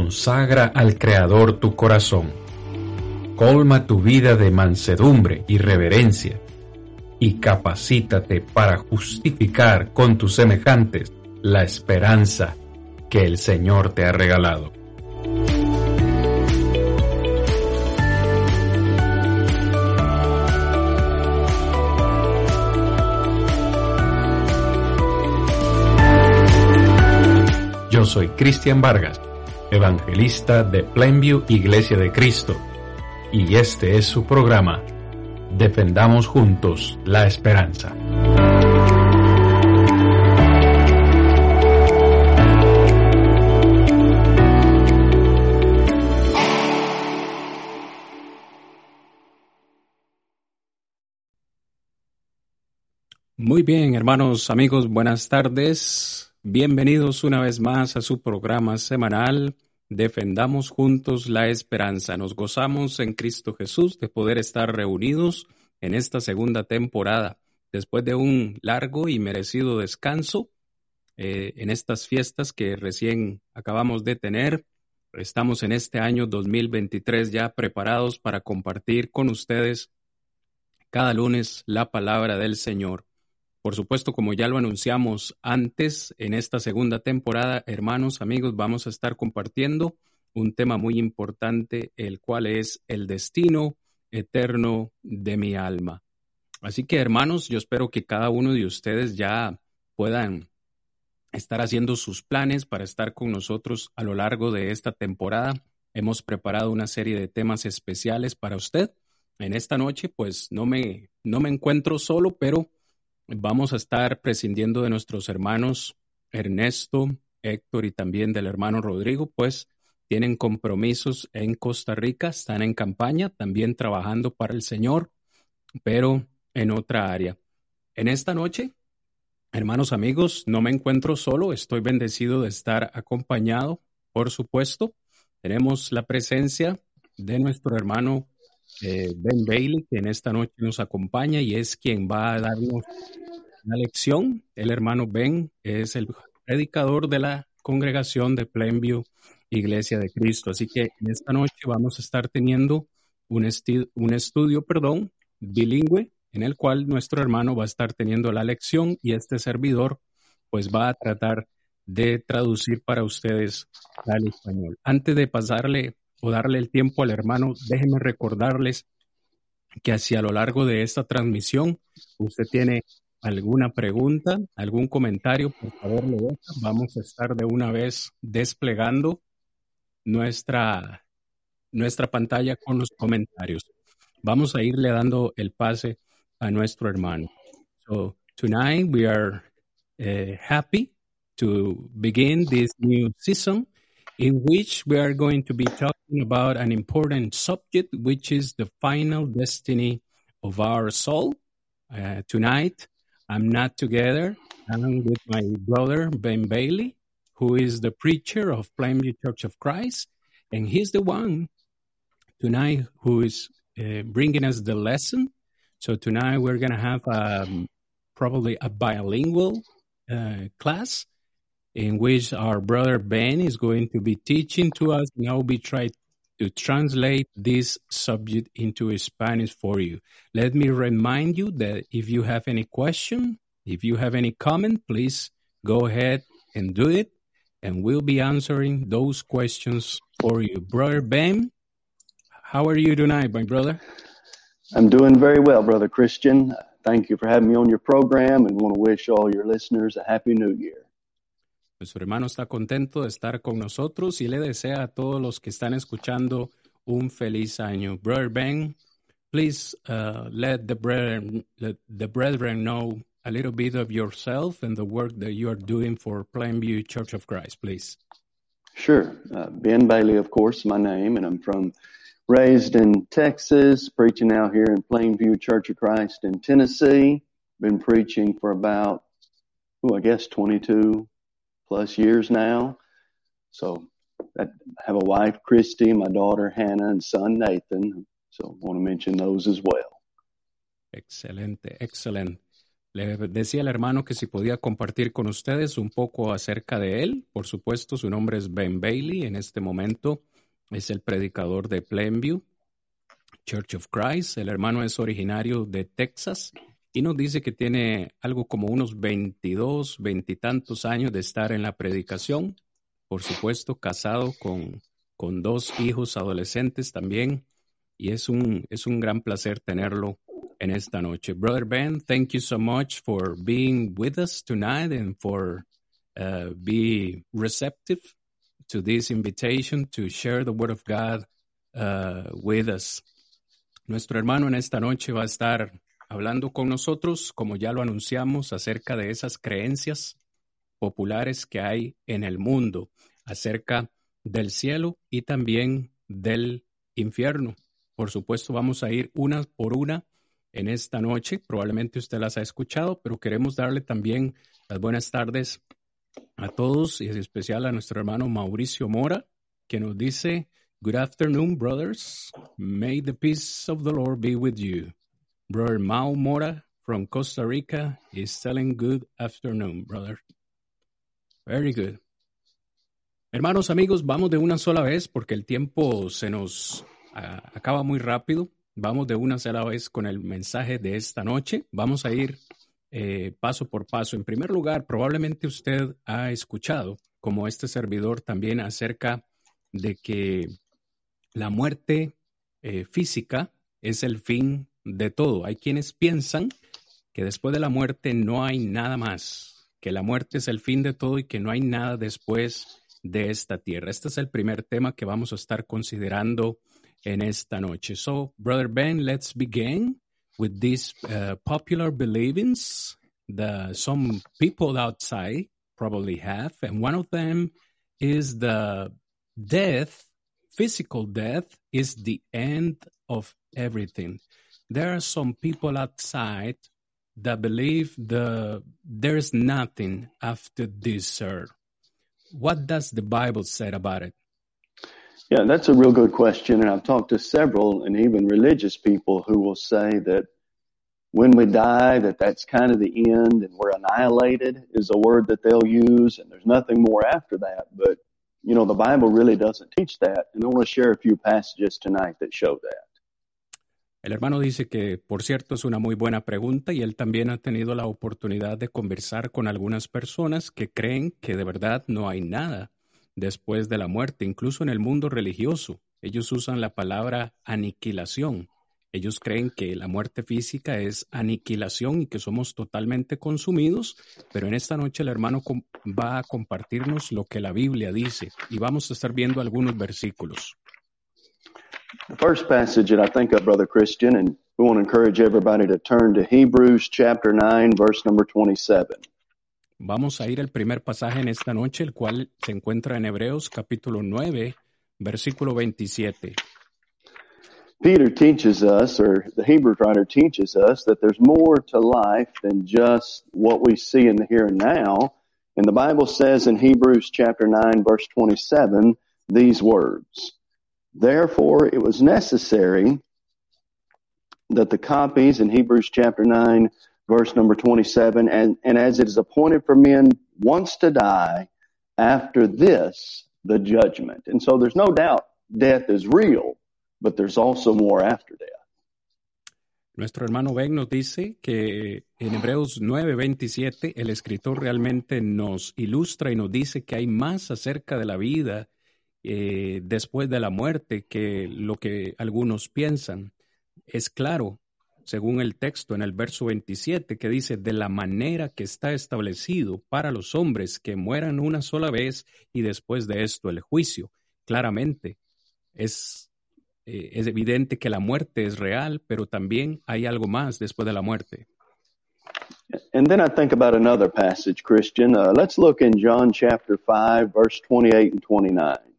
consagra al Creador tu corazón. Colma tu vida de mansedumbre y reverencia, y capacítate para justificar con tus semejantes la esperanza que el Señor te ha regalado. Yo soy Cristian Vargas, evangelista de Plainview Iglesia de Cristo, y este es su programa, Defendamos Juntos la Esperanza. Muy bien, hermanos, amigos, buenas tardes. Bienvenidos una vez más a su programa semanal Defendamos juntos la esperanza. Nos gozamos en Cristo Jesús de poder estar reunidos en esta segunda temporada después de un largo y merecido descanso eh, en estas fiestas que recién acabamos de tener. Estamos en este año 2023 ya preparados para compartir con ustedes cada lunes la palabra del Señor. Por supuesto, como ya lo anunciamos antes, en esta segunda temporada, hermanos, amigos, vamos a estar compartiendo un tema muy importante, el cual es el destino eterno de mi alma. Así que, hermanos, yo espero que cada uno de ustedes ya puedan estar haciendo sus planes para estar con nosotros a lo largo de esta temporada. Hemos preparado una serie de temas especiales para usted. En esta noche, pues no me, no me encuentro solo, pero Vamos a estar prescindiendo de nuestros hermanos Ernesto, Héctor y también del hermano Rodrigo, pues tienen compromisos en Costa Rica, están en campaña, también trabajando para el Señor, pero en otra área. En esta noche, hermanos amigos, no me encuentro solo, estoy bendecido de estar acompañado, por supuesto. Tenemos la presencia de nuestro hermano eh, Ben Bailey, que en esta noche nos acompaña y es quien va a darnos una lección. El hermano Ben es el predicador de la congregación de Plainview Iglesia de Cristo. Así que en esta noche vamos a estar teniendo un, un estudio perdón, bilingüe en el cual nuestro hermano va a estar teniendo la lección y este servidor pues va a tratar de traducir para ustedes al español. Antes de pasarle o darle el tiempo al hermano, déjenme recordarles que hacia lo largo de esta transmisión usted tiene alguna pregunta, algún comentario, por favor lo deja. Vamos a estar de una vez desplegando nuestra, nuestra pantalla con los comentarios. Vamos a irle dando el pase a nuestro hermano. So tonight we are uh, happy to begin this new season in which we are going to be talking about an important subject, which is the final destiny of our soul. Uh, tonight, I'm not together. I'm with my brother, Ben Bailey, who is the preacher of Plainview Church of Christ. And he's the one tonight who is uh, bringing us the lesson. So tonight we're going to have um, probably a bilingual uh, class in which our brother Ben is going to be teaching to us. Now we try to translate this subject into Spanish for you. Let me remind you that if you have any question, if you have any comment, please go ahead and do it, and we'll be answering those questions for you. Brother Ben, how are you tonight, my brother? I'm doing very well, Brother Christian. Thank you for having me on your program and want to wish all your listeners a happy new year. Nuestro hermano está contento de estar con nosotros y le desea a todos los que están escuchando un feliz año. Brother Ben, please uh, let the brethren, let the brethren know a little bit of yourself and the work that you are doing for Plainview Church of Christ, please. Sure. Uh, ben Bailey, of course, my name, and I'm from raised in Texas, preaching out here in Plainview Church of Christ in Tennessee. Been preaching for about, oh, I guess 22, plus years now. So I have a wife, Christy, my daughter, Hannah, and son, Nathan. So I want to mention those as well. Excelente, excelente. Le decía al hermano que si podía compartir con ustedes un poco acerca de él. Por supuesto, su nombre es Ben Bailey. En este momento es el predicador de Plainview Church of Christ. El hermano es originario de Texas y nos dice que tiene algo como unos 22, veintitantos años de estar en la predicación. Por supuesto, casado con, con dos hijos adolescentes también. Y es un, es un gran placer tenerlo en esta noche. Brother Ben, thank you so much for being with us tonight and for uh, be receptive to this invitation to share the Word of God uh, with us. Nuestro hermano en esta noche va a estar hablando con nosotros, como ya lo anunciamos, acerca de esas creencias populares que hay en el mundo, acerca del cielo y también del infierno. Por supuesto, vamos a ir una por una en esta noche. Probablemente usted las ha escuchado, pero queremos darle también las buenas tardes a todos y en especial a nuestro hermano Mauricio Mora, que nos dice, Good afternoon, brothers. May the peace of the Lord be with you. Brother Mau Mora from Costa Rica is telling good afternoon, brother. Very good. Hermanos, amigos, vamos de una sola vez porque el tiempo se nos uh, acaba muy rápido. Vamos de una sola vez con el mensaje de esta noche. Vamos a ir eh, paso por paso. En primer lugar, probablemente usted ha escuchado, como este servidor, también acerca de que la muerte eh, física es el fin de todo. Hay quienes piensan que después de la muerte no hay nada más, que la muerte es el fin de todo y que no hay nada después de esta tierra. Este es el primer tema que vamos a estar considerando en esta noche. So, Brother Ben, let's begin with these uh, popular beliefs that some people outside probably have. And one of them is the death, physical death, is the end of everything. There are some people outside that believe the there's nothing after this earth. What does the Bible say about it? Yeah, that's a real good question. And I've talked to several and even religious people who will say that when we die, that that's kind of the end and we're annihilated is a word that they'll use and there's nothing more after that. But, you know, the Bible really doesn't teach that. And I want to share a few passages tonight that show that. El hermano dice que, por cierto, es una muy buena pregunta y él también ha tenido la oportunidad de conversar con algunas personas que creen que de verdad no hay nada después de la muerte, incluso en el mundo religioso. Ellos usan la palabra aniquilación. Ellos creen que la muerte física es aniquilación y que somos totalmente consumidos, pero en esta noche el hermano va a compartirnos lo que la Biblia dice y vamos a estar viendo algunos versículos. The first passage that I think of, Brother Christian, and we want to encourage everybody to turn to Hebrews chapter 9, verse number 27. Vamos a ir al primer pasaje en esta noche, el cual se encuentra en Hebreos capítulo 9, versículo 27. Peter teaches us, or the Hebrew writer teaches us, that there's more to life than just what we see in the here and now. And the Bible says in Hebrews chapter 9, verse 27, these words, Therefore it was necessary that the copies in Hebrews chapter 9, verse number 27, and, and as it is appointed for men once to die, after this, the judgment. And so there's no doubt death is real, but there's also more after death. Nuestro hermano Ben nos dice que en Hebreos 9:27 el escritor realmente nos ilustra y nos dice que hay más acerca de la vida eh, después de la muerte que lo que algunos piensan. Es claro según el texto en el verso 27, que dice, de la manera que está establecido para los hombres que mueran una sola vez y después de esto el juicio. Claramente, es, eh, es evidente que la muerte es real, pero también hay algo más después de la muerte. And then I think about another passage, Christian. Uh, let's look in John chapter 5, verse 28 and 29.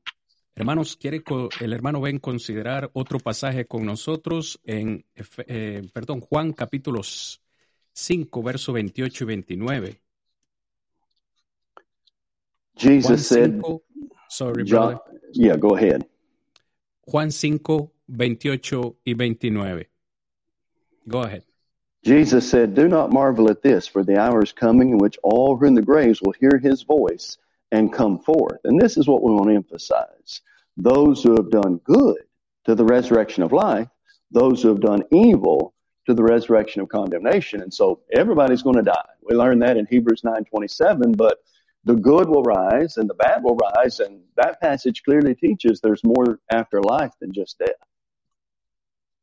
Hermanos, ¿quiere el hermano Ben considerar otro pasaje con nosotros en, eh, perdón, Juan capítulo 5, verso 28 y 29? Jesus said, 5, sorry, John, brother. yeah, go ahead. Juan 5, 28 y 29. Go ahead. Jesus said, Do not marvel at this, for the hour is coming in which all who are in the graves will hear his voice and come forth. And this is what we want to emphasize. Those who have done good to the resurrection of life, those who have done evil to the resurrection of condemnation. And so everybody's going to die. We learned that in Hebrews 9:27, but the good will rise and the bad will rise and that passage clearly teaches there's more after life than just death.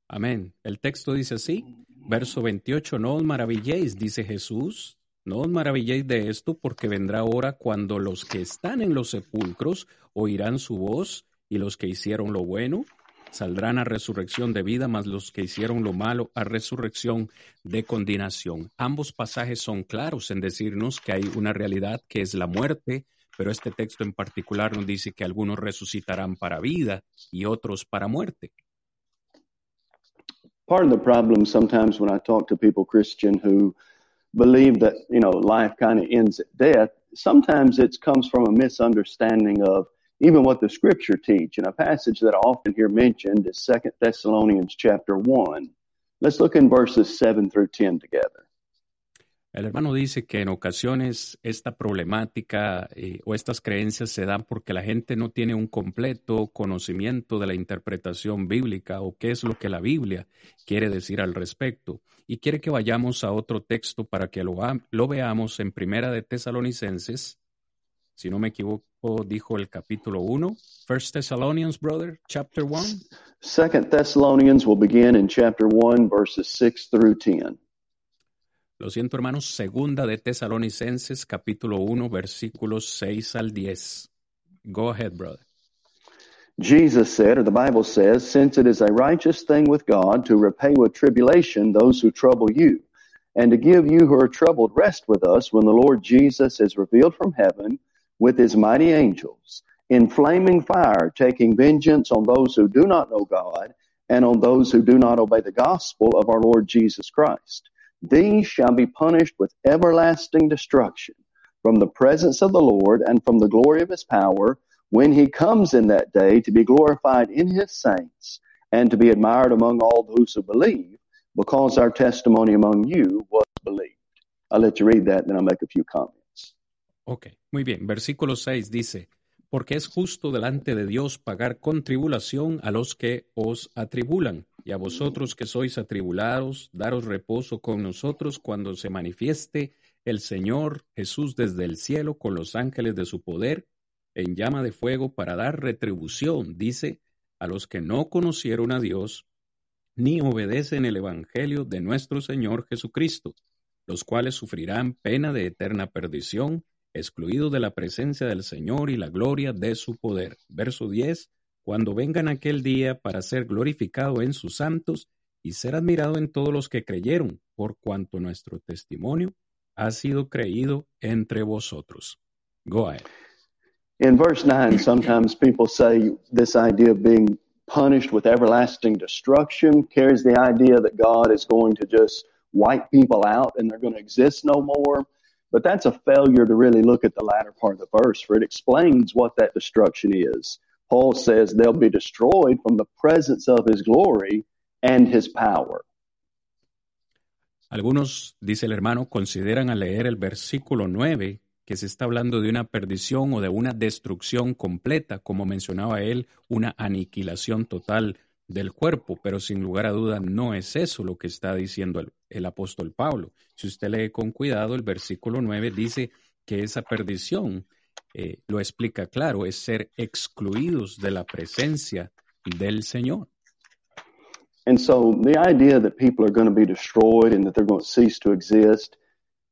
Amén. El texto dice así, verso 28, no os maravilléis, dice Jesús, no os maravilléis de esto porque vendrá hora cuando los que están en los sepulcros oirán su voz y los que hicieron lo bueno saldrán a resurrección de vida, mas los que hicieron lo malo a resurrección de condenación. Ambos pasajes son claros en decirnos que hay una realidad que es la muerte, pero este texto en particular nos dice que algunos resucitarán para vida y otros para muerte. Part of the problem sometimes when I talk to people, Christian, who believe that, you know, life kind of ends at death, sometimes it comes from a misunderstanding of even what the scripture teach. And a passage that I often hear mentioned is Second Thessalonians chapter one. Let's look in verses seven through ten together. El hermano dice que en ocasiones esta problemática eh, o estas creencias se dan porque la gente no tiene un completo conocimiento de la interpretación bíblica o qué es lo que la Biblia quiere decir al respecto. Y quiere que vayamos a otro texto para que lo, lo veamos en Primera de Tesalonicenses si no me equivoco, dijo el capítulo 1. First Thessalonians, brother, chapter 1. Second Thessalonians will begin in chapter 1, verses 6 through 10. Lo siento, hermanos, segunda de Tesalonicenses, capítulo 1, versículos 6 al 10. Go ahead, brother. Jesus said, or the Bible says, since it is a righteous thing with God to repay with tribulation those who trouble you, and to give you who are troubled rest with us when the Lord Jesus is revealed from heaven with his mighty angels in flaming fire, taking vengeance on those who do not know God and on those who do not obey the gospel of our Lord Jesus Christ. These shall be punished with everlasting destruction from the presence of the Lord and from the glory of his power when he comes in that day to be glorified in his saints and to be admired among all those who believe because our testimony among you was believed. I'll let you read that, and then I'll make a few comments. Ok, muy bien. Versículo 6 dice, porque es justo delante de Dios pagar con tribulación a los que os atribulan, y a vosotros que sois atribulados, daros reposo con nosotros cuando se manifieste el Señor Jesús desde el cielo con los ángeles de su poder en llama de fuego para dar retribución, dice, a los que no conocieron a Dios, ni obedecen el Evangelio de nuestro Señor Jesucristo, los cuales sufrirán pena de eterna perdición, excluido de la presencia del Señor y la gloria de su poder. Verso 10, cuando vengan aquel día para ser glorificado en sus santos y ser admirado en todos los que creyeron, por cuanto nuestro testimonio ha sido creído entre vosotros. Go ahead. In verse 9, sometimes people say this idea of being punished with everlasting destruction carries the idea that God is going to just wipe people out and they're going to exist no more. But that's a failure to really look at the latter part of the verse, for it explains what that destruction is. Paul says they'll be destroyed from the presence of his glory and his power. Algunos, dice el hermano, consideran al leer el versículo 9 que se está hablando de una perdición o de una destrucción completa, como mencionaba él, una aniquilación total del cuerpo, pero sin lugar a duda no es eso lo que está diciendo el, apóstol Pablo. Si usted lee con cuidado, el versículo 9 dice que esa perdición, eh, lo explica claro, es ser excluidos de la presencia del Señor. And so the idea that people are going to be destroyed and that they're going to cease to exist,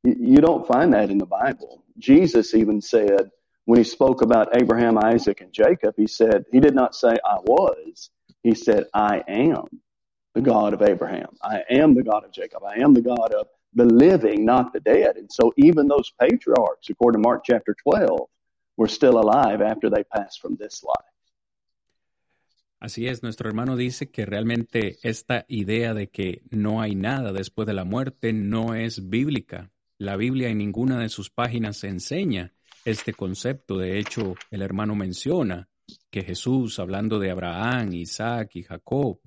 you don't find that in the Bible. Jesus even said, when he spoke about Abraham, Isaac, and Jacob, he said, he did not say, I was. He said, I am the God of Abraham. I am the God of Jacob. I am the God of the living, not the dead. And so even those patriarchs, according to Mark chapter 12, were still alive after they passed from this life. Así es, nuestro hermano dice que realmente esta idea de que no hay nada después de la muerte no es bíblica. La Biblia en ninguna de sus páginas enseña este concepto. De hecho, el hermano menciona que Jesús, hablando de Abraham, Isaac y Jacob,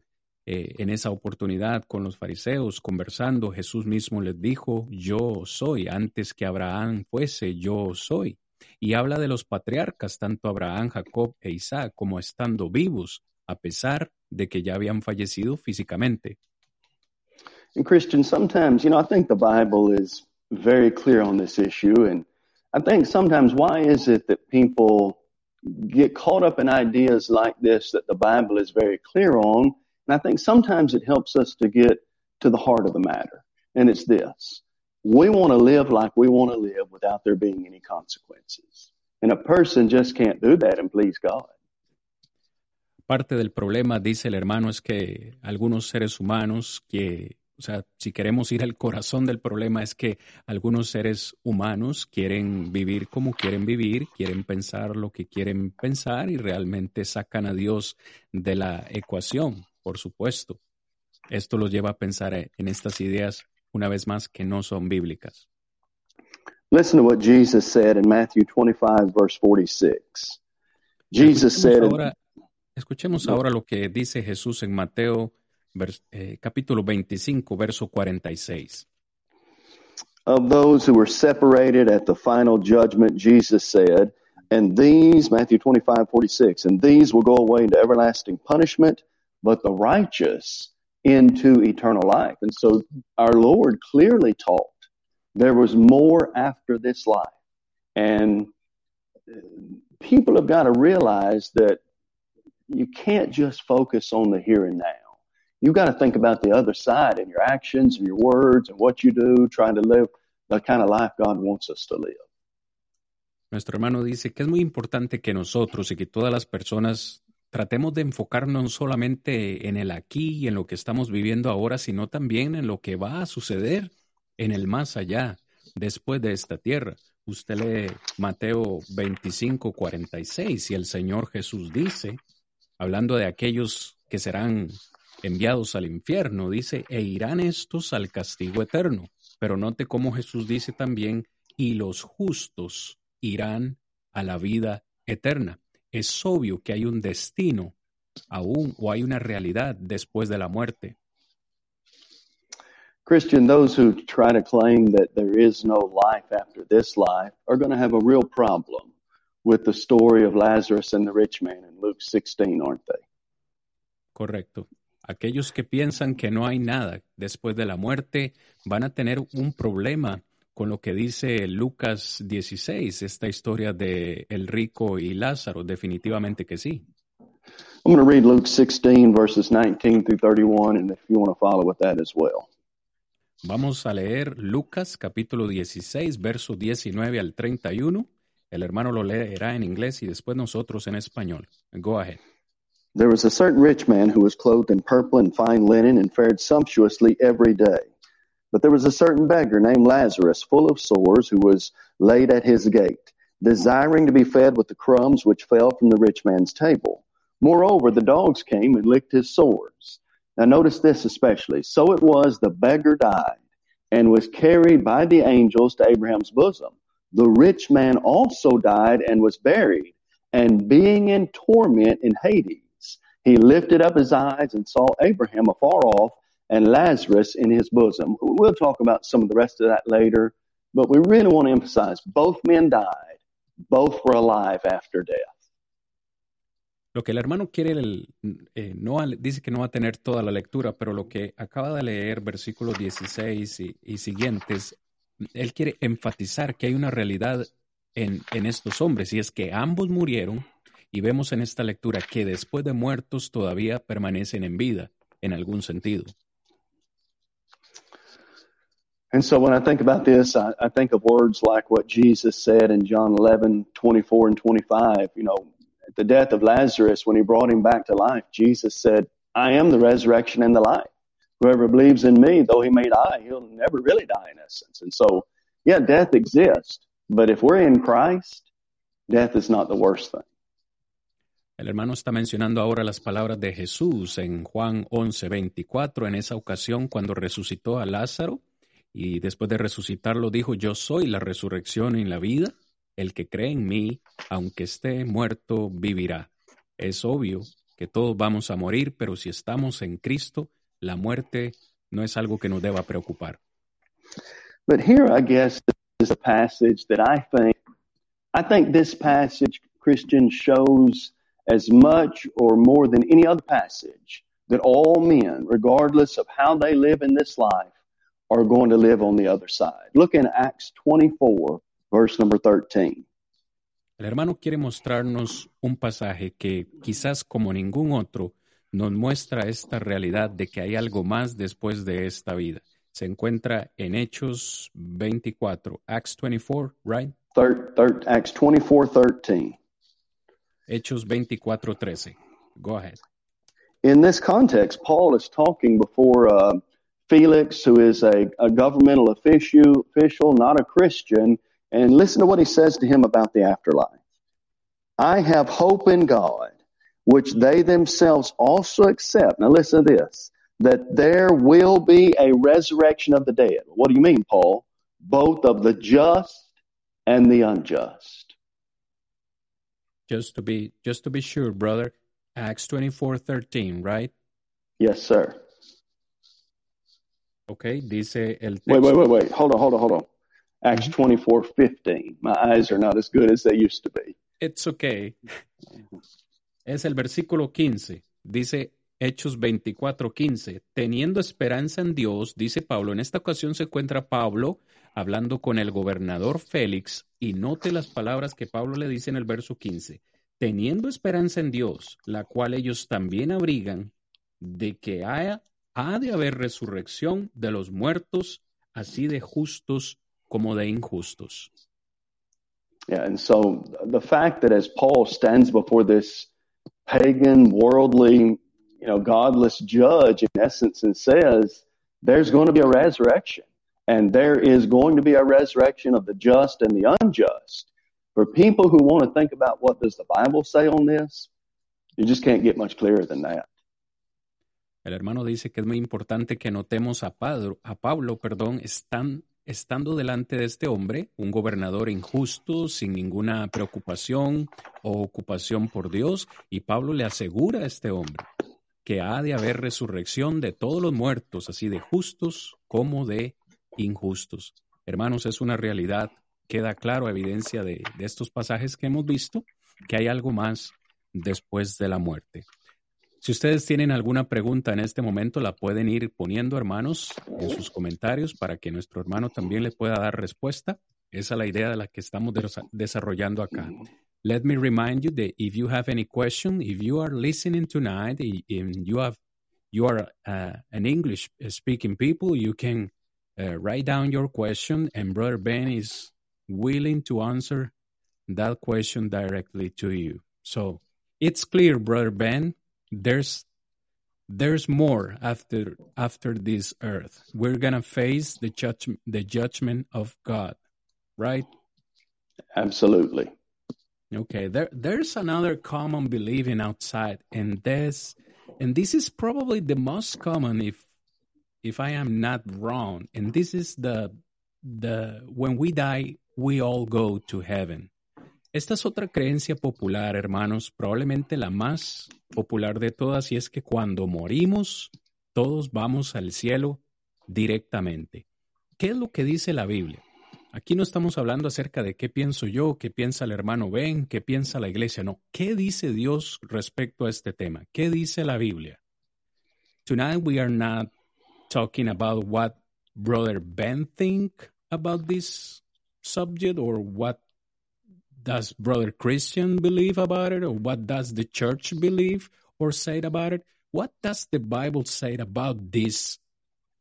eh, en esa oportunidad con los fariseos, conversando, Jesús mismo les dijo, yo soy, antes que Abraham fuese, yo soy. Y habla de los patriarcas, tanto Abraham, Jacob e Isaac, como estando vivos, a pesar de que ya habían fallecido físicamente. And Christian, sometimes, you know, I think the Bible is very clear on this issue. And I think sometimes why is it that people get caught up in ideas like this that the Bible is very clear on? And I think sometimes it helps us to get to the heart of the matter. And it's this. We want to live like we want to live without there being any consequences. And a person just can't do that and please God. Parte del problema, dice el hermano, es que algunos seres humanos que O sea, si queremos ir al corazón del problema es que algunos seres humanos quieren vivir como quieren vivir, quieren pensar lo que quieren pensar y realmente sacan a Dios de la ecuación, por supuesto. Esto los lleva a pensar en estas ideas una vez más que no son bíblicas. Listen to what Jesus said in Matthew 25 verse 46. Jesus escuchemos said ahora, escuchemos ahora lo que dice Jesús en Mateo vers, eh, capítulo 25, verso 46. of those who were separated at the final judgment, Jesus said, and these, Matthew 25, 46, and these will go away into everlasting punishment, but the righteous into eternal life. And so our Lord clearly taught there was more after this life. And people have got to realize that you can't just focus on the here and now. You've got to think about the other side in your actions and your words and what you do, trying to live the kind of life God wants us to live. Nuestro hermano dice que es muy importante que nosotros y que todas las personas tratemos de enfocarnos no solamente en el aquí y en lo que estamos viviendo ahora, sino también en lo que va a suceder en el más allá, después de esta tierra. Usted lee Mateo 25, 46 y el Señor Jesús dice, hablando de aquellos que serán enviados al infierno, dice, e irán estos al castigo eterno. Pero note cómo Jesús dice también, y los justos irán a la vida eterna. Es obvio que hay un destino aún o hay una realidad después de la muerte. Christian, those who try to claim that there is no life after this life are going to have a real problem with the story of Lazarus and the rich man in Luke 16, aren't they? Correcto. Aquellos que piensan que no hay nada después de la muerte van a tener un problema con lo que dice Lucas 16, esta historia de el rico y Lázaro, definitivamente que sí. I'm going to read Luke 16, verses 19 through 31, and if you want to follow with that as well. Vamos a leer Lucas capítulo 16, verso 19 al 31. El hermano lo leerá en inglés y después nosotros en español. Go ahead. There was a certain rich man who was clothed in purple and fine linen and fared sumptuously every day. But there was a certain beggar named Lazarus, full of sores, who was laid at his gate, desiring to be fed with the crumbs which fell from the rich man's table. Moreover, the dogs came and licked his sores. Now notice this especially. So it was the beggar died and was carried by the angels to Abraham's bosom. The rich man also died and was buried, and being in torment in Hades, he lifted up his eyes and saw Abraham afar off and Lazarus in his bosom. We'll talk about some of the rest of that later, but we really want to emphasize both men died, both were alive after death. Lo que el hermano quiere, eh, no dice que no va a tener toda la lectura, pero lo que acaba de leer, versículos 16 y, siguientes, él quiere enfatizar que hay una realidad en estos hombres, y es que ambos murieron, y vemos en esta lectura que después de muertos todavía permanecen en vida, en algún sentido. And so when I think about this, I, I think of words like what Jesus said in John 11, 24 and 25. You know, at the death of Lazarus, when he brought him back to life, Jesus said, I am the resurrection and the life. Whoever believes in me, though he may die, he'll never really die in essence. And so, yeah, death exists. But if we're in Christ, death is not the worst thing. El hermano está mencionando ahora las palabras de Jesús en Juan 11, 24, en esa ocasión cuando resucitó a Lázaro y después de resucitarlo dijo, yo soy la resurrección y la vida, el que cree en mí, aunque esté muerto, vivirá. Es obvio que todos vamos a morir, pero si estamos en Cristo, la muerte no es algo que nos deba preocupar. But here, I guess, is a passage that I think, I think this passage, Christian, shows as much or more than any other passage that all men, regardless of how they live in this life, are going to live on the other side. Look in Acts 24, verse number 13. El hermano quiere mostrarnos un pasaje que quizás como ningún otro nos muestra esta realidad de que hay algo más después de esta vida. Se encuentra en Hechos 24, Acts 24, right? Thir- thir- Acts 24, 13. Hechos 24, 13. Go ahead. in this context, Paul is talking before uh, Felix, who is a, a governmental official, official, not a Christian, and listen to what he says to him about the afterlife. I have hope in God, which they themselves also accept. Now listen to this, that there will be a resurrection of the dead. What do you mean, Paul? Both of the just and the unjust. Just to be just to be sure, brother. Acts 24, 13, right? Yes, sir. Okay, dice el texto. Wait, wait, wait, wait. Hold on, hold on, hold on. Acts twenty four fifteen. My eyes are not as good as they used to be. It's okay. Es el versículo 15. Dice Hechos 24, 15. Teniendo esperanza en Dios, dice Pablo. En esta ocasión se encuentra Pablo hablando con el gobernador Félix y note las palabras que Pablo le dice en el verso 15. Teniendo esperanza en Dios, la cual ellos también abrigan, de que haya, ha de haber resurrección de los muertos, así de justos como de injustos. Yeah, and so the fact that as Paul stands before this pagan, worldly, you know, godless judge in essence and says, there's going to be a resurrection. And there is going to be a resurrection of the just and the unjust. For people who want to think about what does the Bible say on this, you just can't get much clearer than that. El hermano dice que es muy importante que notemos a, a Pablo, perdón, están, estando delante de este hombre, un gobernador injusto, sin ninguna preocupación o ocupación por Dios, y Pablo le asegura a este hombre que ha de haber resurrección de todos los muertos, así de justos como de injustos. Hermanos, es una realidad, queda claro, evidencia de, estos pasajes que hemos visto, que hay algo más después de la muerte. Si ustedes tienen alguna pregunta en este momento, la pueden ir poniendo, hermanos, en sus comentarios para que nuestro hermano también le pueda dar respuesta. Esa es la idea de la que estamos desa- desarrollando acá. Let me remind you that if you have any question, if you are listening tonight and you have you are uh, an English speaking people, you can uh, write down your question, and Brother Ben is willing to answer that question directly to you. So it's clear, Brother Ben, there's there's more after after this earth. We're gonna face the judge the judgment of God, right? Absolutely. Okay, there there's another common believing outside, and this and this is probably the most common if if I am not wrong. And this is the the when we die, we all go to heaven. Esta es otra creencia popular, hermanos, probablemente la más popular de todas, y es que cuando morimos, todos vamos al cielo directamente. ¿Qué es lo que dice la Biblia? Aquí no estamos hablando acerca de qué pienso yo, qué piensa el hermano Ben, qué piensa la iglesia, no. ¿Qué dice Dios respecto a este tema? ¿Qué dice la Biblia? Tonight we are not talking about what Brother Ben think about this subject or what does Brother Christian believe about it or what does the church believe or say about it? What does the Bible say about this,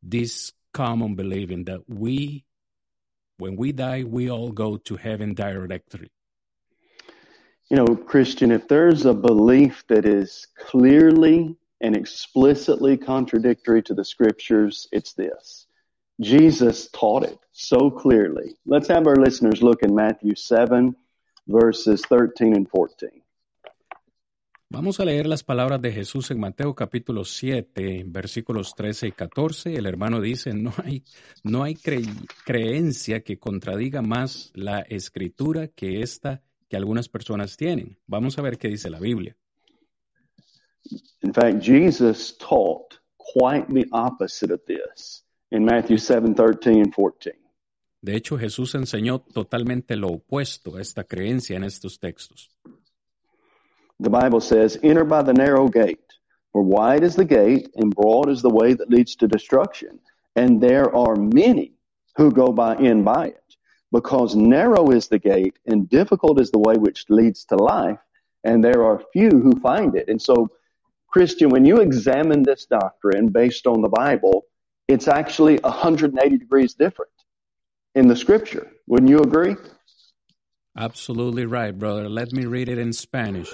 this common believing that we when we die, we all go to heaven directly. You know, Christian, if there's a belief that is clearly and explicitly contradictory to the scriptures, it's this. Jesus taught it so clearly. Let's have our listeners look in Matthew 7, verses 13 and 14. Vamos a leer las palabras de Jesús en Mateo capítulo 7, versículos 13 y 14. El hermano dice, no hay, no hay cre creencia que contradiga más la escritura que esta que algunas personas tienen. Vamos a ver qué dice la Biblia. In fact, Jesus taught quite the opposite of this in Matthew 7 13 and 14. De hecho, Jesús enseñó totalmente lo opuesto a esta creencia en estos textos. The Bible says, Enter by the narrow gate, for wide is the gate and broad is the way that leads to destruction, and there are many who go by in by it. Because narrow is the gate and difficult is the way which leads to life, and there are few who find it. And so, Christian, when you examine this doctrine based on the Bible, it's actually 180 degrees different in the scripture. Wouldn't you agree? Absolutely right, brother. Let me read it in Spanish.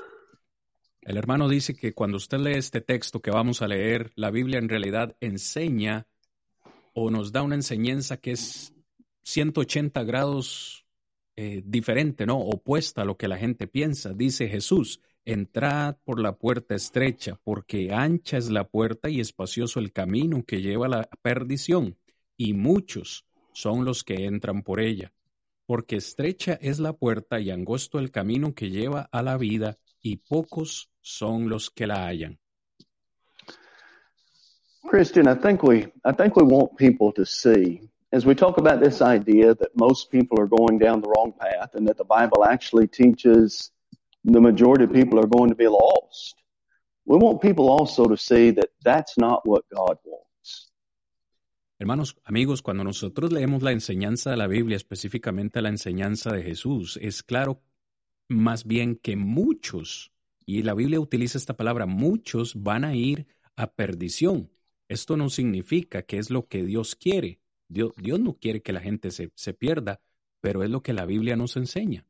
El hermano dice que cuando usted lee este texto que vamos a leer, la Biblia en realidad enseña o nos da una enseñanza que es 180 grados eh, diferente, ¿no? Opuesta a lo que la gente piensa. Dice Jesús, entrad por la puerta estrecha, porque ancha es la puerta y espacioso el camino que lleva a la perdición, y muchos son los que entran por ella. Porque estrecha es la puerta y angosto el camino que lleva a la vida, y pocos son los que la hallan. Christian, I think we I think we want people to see as we talk about this idea that most people are going down the wrong path and that the Bible actually teaches the majority of people are going to be lost. We want people also to see that that's not what God wants. Hermanos, amigos, cuando nosotros leemos la enseñanza de la Biblia, específicamente la enseñanza de Jesús, es claro más bien que muchos, y la Biblia utiliza esta palabra, muchos van a ir a perdición. Esto no significa que es lo que Dios quiere. Dios, Dios no quiere que la gente se, se pierda, pero es lo que la Biblia nos enseña.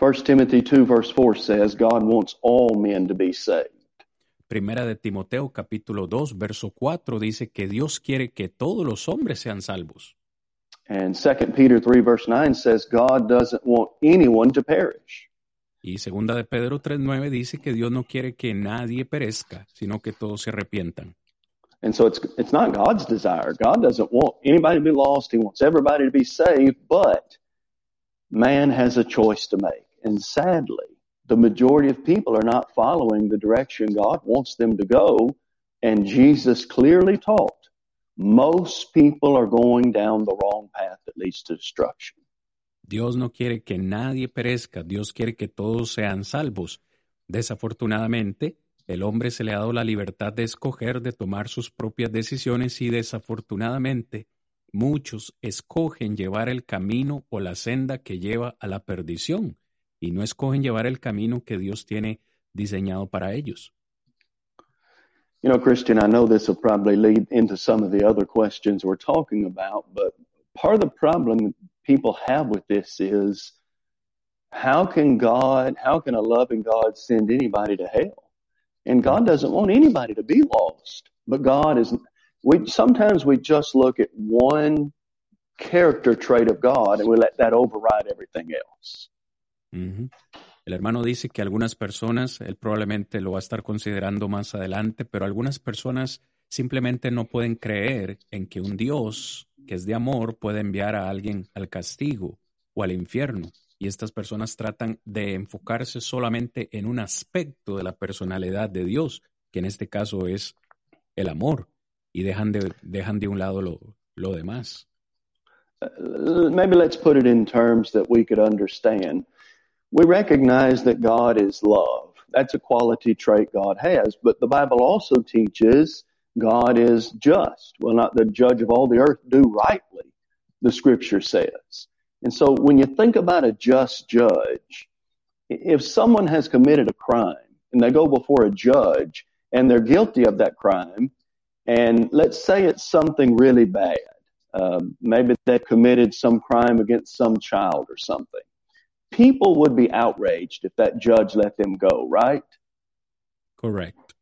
1 Timothy 2 verse 4 says God wants all men to be saved. Primera de Timoteo capítulo 2 verso 4 dice que Dios quiere que todos los hombres sean salvos. And 2 Peter 3 verse 9 says God doesn't want anyone to perish. Y segunda de Pedro 3:9 dice que Dios no quiere que nadie perezca, sino que todos se arrepientan. And so it's it's not God's desire. God doesn't want anybody to be lost. He wants everybody to be saved, but man has a choice to make. And sadly, the majority of people are not following the direction God wants them to go. And Jesus clearly taught most people are going down the wrong path that leads to destruction. Dios no quiere que nadie perezca, Dios quiere que todos sean salvos. Desafortunadamente, el hombre se le ha dado la libertad de escoger, de tomar sus propias decisiones y desafortunadamente muchos escogen llevar el camino o la senda que lleva a la perdición y no escogen llevar el camino que Dios tiene diseñado para ellos. You know, Christian, I know this will probably lead into some of the other questions we're talking about, but part of the problem people have with this is how can God, how can a loving God send anybody to hell? And God doesn't want anybody to be lost, but God is, we, sometimes we just look at one character trait of God and we let that override everything else. El hermano dice que algunas personas, él probablemente lo va a estar considerando más adelante, pero algunas personas simplemente no pueden creer en que un Dios que es de amor puede enviar a alguien al castigo o al infierno. Y estas personas tratan de enfocarse solamente en un aspecto de la personalidad de Dios, que en este caso es el amor, y dejan de, dejan de un lado lo, lo demás. Uh, maybe let's put it in terms that we could understand. We recognize that God is love. That's a quality trait God has, but the Bible also teaches God is just. Well, not the judge of all the earth, do rightly, the scripture says. And so when you think about a just judge, if someone has committed a crime and they go before a judge and they're guilty of that crime, and let's say it's something really bad, um, maybe they've committed some crime against some child or something. People would be outraged if that judge let them go, right? Correcto.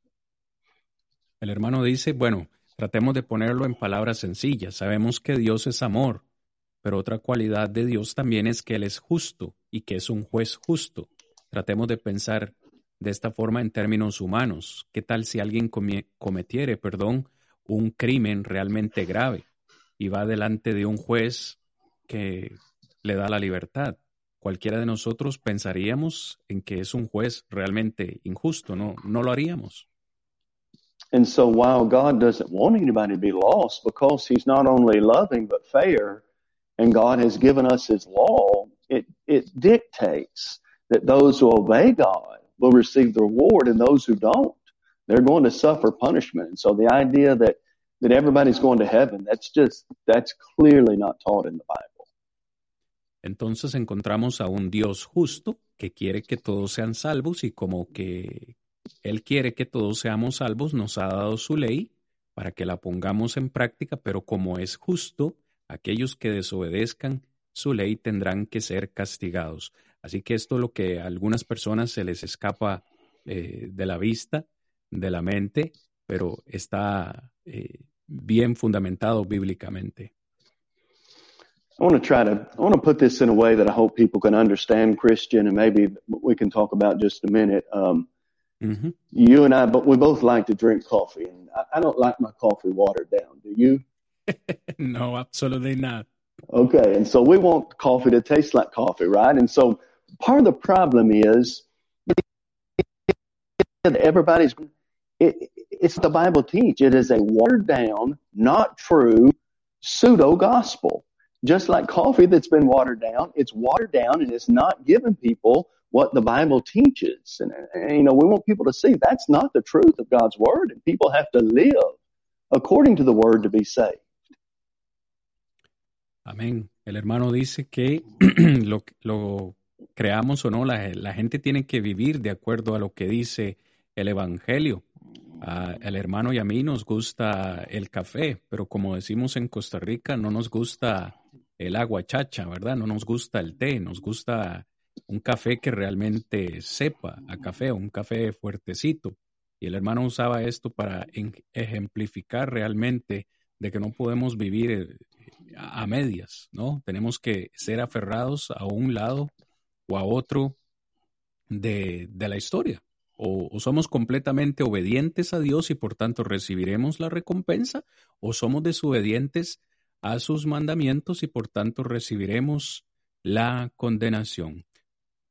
El hermano dice, bueno, tratemos de ponerlo en palabras sencillas. Sabemos que Dios es amor, pero otra cualidad de Dios también es que Él es justo y que es un juez justo. Tratemos de pensar de esta forma en términos humanos. ¿Qué tal si alguien cometiere, perdón, un crimen realmente grave y va delante de un juez que le da la libertad? Cualquiera de nosotros pensaríamos en que es un juez realmente injusto, no, no lo haríamos. And so while God doesn't want anybody to be lost because he's not only loving but fair, and God has given us his law, it, it dictates that those who obey God will receive the reward and those who don't, they're going to suffer punishment. And so the idea that, that everybody's going to heaven, that's just, that's clearly not taught in the Bible. Entonces encontramos a un Dios justo que quiere que todos sean salvos y como que Él quiere que todos seamos salvos, nos ha dado su ley para que la pongamos en práctica, pero como es justo, aquellos que desobedezcan su ley tendrán que ser castigados. Así que esto es lo que a algunas personas se les escapa eh, de la vista, de la mente, pero está eh, bien fundamentado bíblicamente. I want to try to, I want to put this in a way that I hope people can understand Christian and maybe we can talk about just a minute. Um, mm-hmm. You and I, but we both like to drink coffee and I, I don't like my coffee watered down. Do you? no, absolutely not. Okay. And so we want coffee to taste like coffee, right? And so part of the problem is everybody's, it, it's the Bible teach. It is a watered down, not true pseudo gospel just like coffee that's been watered down, it's watered down and it's not giving people what the Bible teaches. And, and, you know, we want people to see that's not the truth of God's word and people have to live according to the word to be saved. Amén. El hermano dice que lo, lo creamos o no, la, la gente tiene que vivir de acuerdo a lo que dice el Evangelio. Uh, el hermano y a mí nos gusta el café, pero como decimos en Costa Rica, no nos gusta el agua chacha, ¿verdad? No nos gusta el té, nos gusta un café que realmente sepa a café, un café fuertecito. Y el hermano usaba esto para ejemplificar realmente de que no podemos vivir eh, a medias, ¿no? Tenemos que ser aferrados a un lado o a otro de, de la historia. O, o, somos completamente obedientes a Dios y por tanto recibiremos la recompensa, o somos desobedientes a sus mandamientos y por tanto recibiremos la condenación.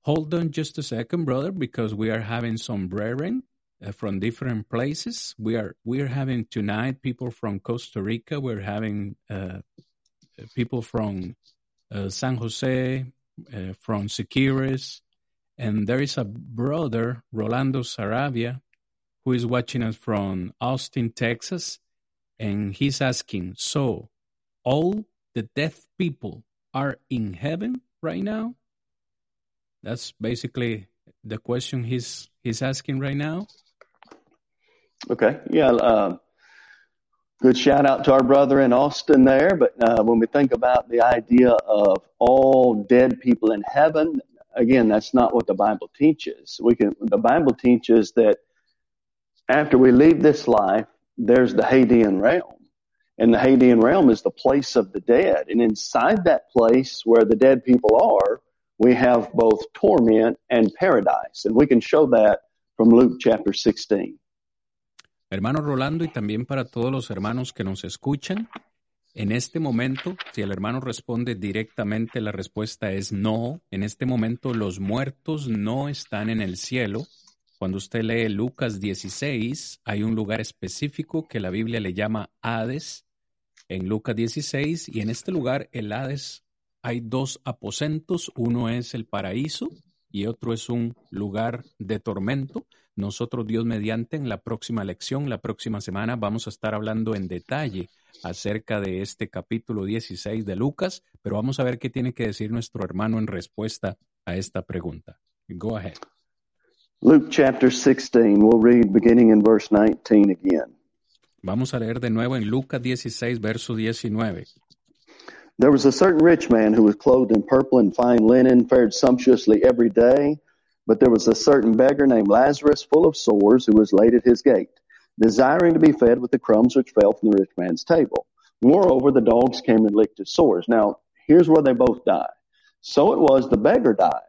Hold on just a second, brother, because we are having some brethren uh, from different places. We are we are having tonight people from Costa Rica. We're having uh, people from uh, San Jose, uh, from Siquires, and there is a brother, Rolando Sarabia, who is watching us from Austin, Texas, and he's asking, so all the deaf people are in heaven right now? That's basically the question he's he's asking right now. Okay, yeah. Uh, good shout out to our brother in Austin there. But uh, when we think about the idea of all dead people in heaven, again, that's not what the Bible teaches. We can the Bible teaches that after we leave this life, there's the Hadean realm. And the Hadean realm is the place of the dead. And inside that place where the dead people are, we have both torment and paradise. And we can show that from Luke chapter 16. Hermano Rolando y también para todos los hermanos que nos escuchan, en este momento, si el hermano responde directamente, la respuesta es no. En este momento los muertos no están en el cielo, Cuando usted lee Lucas 16, hay un lugar específico que la Biblia le llama Hades, en Lucas 16, y en este lugar, el Hades, hay dos aposentos, uno es el paraíso y otro es un lugar de tormento. Nosotros, Dios mediante, en la próxima lección, la próxima semana, vamos a estar hablando en detalle acerca de este capítulo 16 de Lucas, pero vamos a ver qué tiene que decir nuestro hermano en respuesta a esta pregunta. Go ahead. Luke chapter 16, we'll read beginning in verse 19 again. Vamos a leer de nuevo en Lucas 16, verso 19. There was a certain rich man who was clothed in purple and fine linen, fared sumptuously every day. But there was a certain beggar named Lazarus, full of sores, who was laid at his gate, desiring to be fed with the crumbs which fell from the rich man's table. Moreover, the dogs came and licked his sores. Now, here's where they both die. So it was the beggar died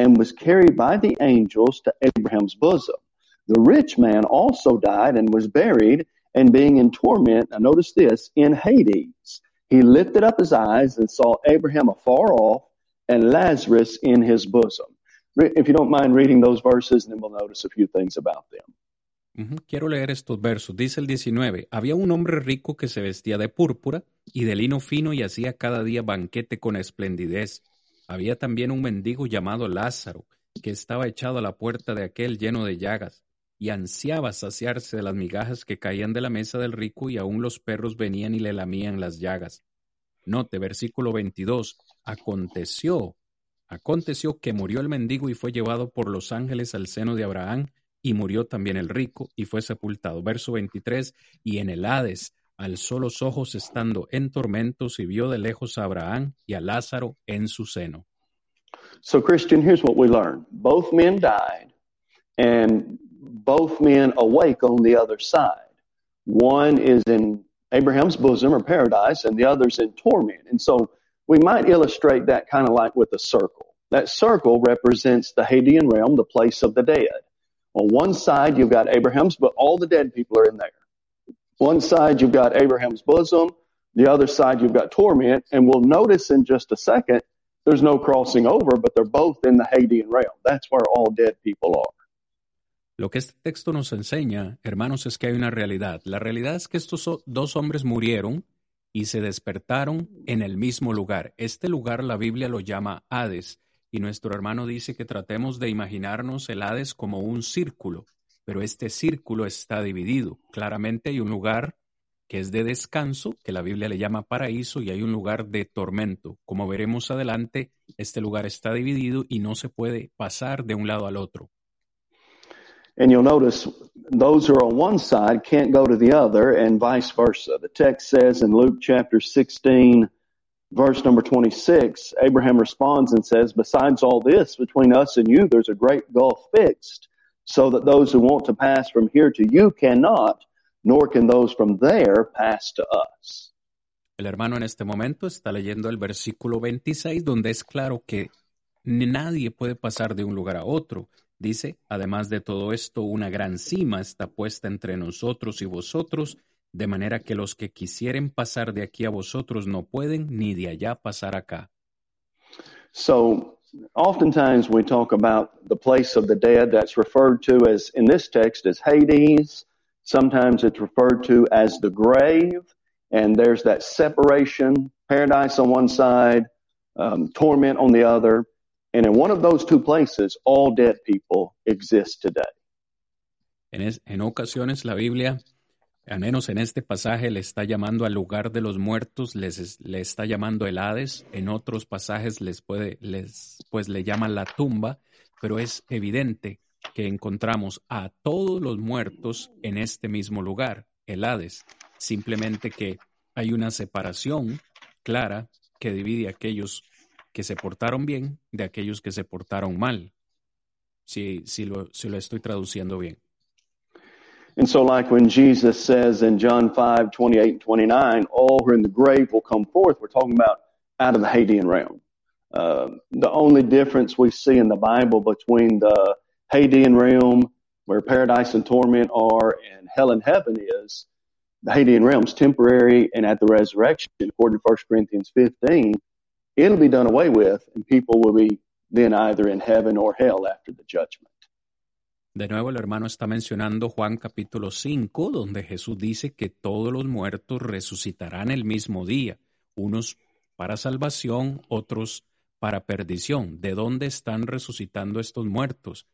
and was carried by the angels to Abraham's bosom. The rich man also died and was buried, and being in torment, now notice this, in Hades, he lifted up his eyes and saw Abraham afar off and Lazarus in his bosom. If you don't mind reading those verses, then we'll notice a few things about them. Quiero leer estos versos. Dice el 19, había un hombre rico que se vestía de púrpura y de lino fino y hacía cada día banquete con esplendidez. Había también un mendigo llamado Lázaro, que estaba echado a la puerta de aquel lleno de llagas, y ansiaba saciarse de las migajas que caían de la mesa del rico, y aun los perros venían y le lamían las llagas. Note, versículo 22, aconteció, aconteció que murió el mendigo y fue llevado por los ángeles al seno de Abraham, y murió también el rico y fue sepultado. Verso 23, y en el Hades alzó los ojos estando en tormentos y vio de lejos a Abraham y a Lázaro en su seno. So, Christian, here's what we learn. Both men died, and both men awake on the other side. One is in Abraham's bosom or paradise, and the other's in torment. And so we might illustrate that kind of like with a circle. That circle represents the Hadean realm, the place of the dead. On one side, you've got Abraham's, but all the dead people are in there. One side, you've got Abraham's bosom. The other side, you've got torment. And we'll notice in just a second, there's no crossing over, but they're both in the Hadean realm. That's where all dead people are. Lo que este texto nos enseña, hermanos, es que hay una realidad. La realidad es que estos dos hombres murieron y se despertaron en el mismo lugar. Este lugar la Biblia lo llama Hades y nuestro hermano dice que tratemos de imaginarnos el Hades como un círculo, pero este círculo está dividido. Claramente hay un lugar que es de descanso, que la Biblia le llama paraíso, y hay un lugar de tormento. Como veremos adelante, este lugar está dividido y no se puede pasar de un lado al otro. And you'll notice those who are on one side can't go to the other and vice versa. The text says in Luke chapter 16, verse number 26, Abraham responds and says, Besides all this, between us and you, there's a great gulf fixed, so that those who want to pass from here to you cannot, nor can those from there pass to us. El hermano en este momento está leyendo el versículo 26, donde es claro que nadie puede pasar de un lugar a otro. Dice, además de todo esto, una gran cima está puesta entre nosotros y vosotros, de manera que los que quisieren pasar de aquí a vosotros no pueden, ni de allá pasar acá. So, oftentimes we talk about the place of the dead that's referred to as, in this text, as Hades. Sometimes it's referred to as the grave, and there's that separation, paradise on one side, um, torment on the other. And in one of those two places, all dead people exist today. En, es, en ocasiones la Biblia al menos en este pasaje le está llamando al lugar de los muertos, les le está llamando el Hades, en otros pasajes les puede, les, pues le llaman la tumba, pero es evidente que encontramos a todos los muertos en este mismo lugar, el Hades, simplemente que hay una separación clara que divide a aquellos que se portaron bien de aquellos que se portaron mal, si, si, lo, si lo estoy traduciendo bien. And so, like when Jesus says in John 5, 28 and 29, all who are in the grave will come forth, we're talking about out of the Hadean realm. Uh, the only difference we see in the Bible between the Hadean realm, where paradise and torment are, and hell and heaven is, the Hadean realm's temporary, and at the resurrection, according to 1 Corinthians 15, it'll be done away with, and people will be then either in heaven or hell after the judgment. De nuevo el hermano está mencionando Juan capítulo 5, donde Jesús dice que todos los muertos resucitarán el mismo día, unos para salvación, otros para perdición. ¿De dónde están resucitando estos muertos?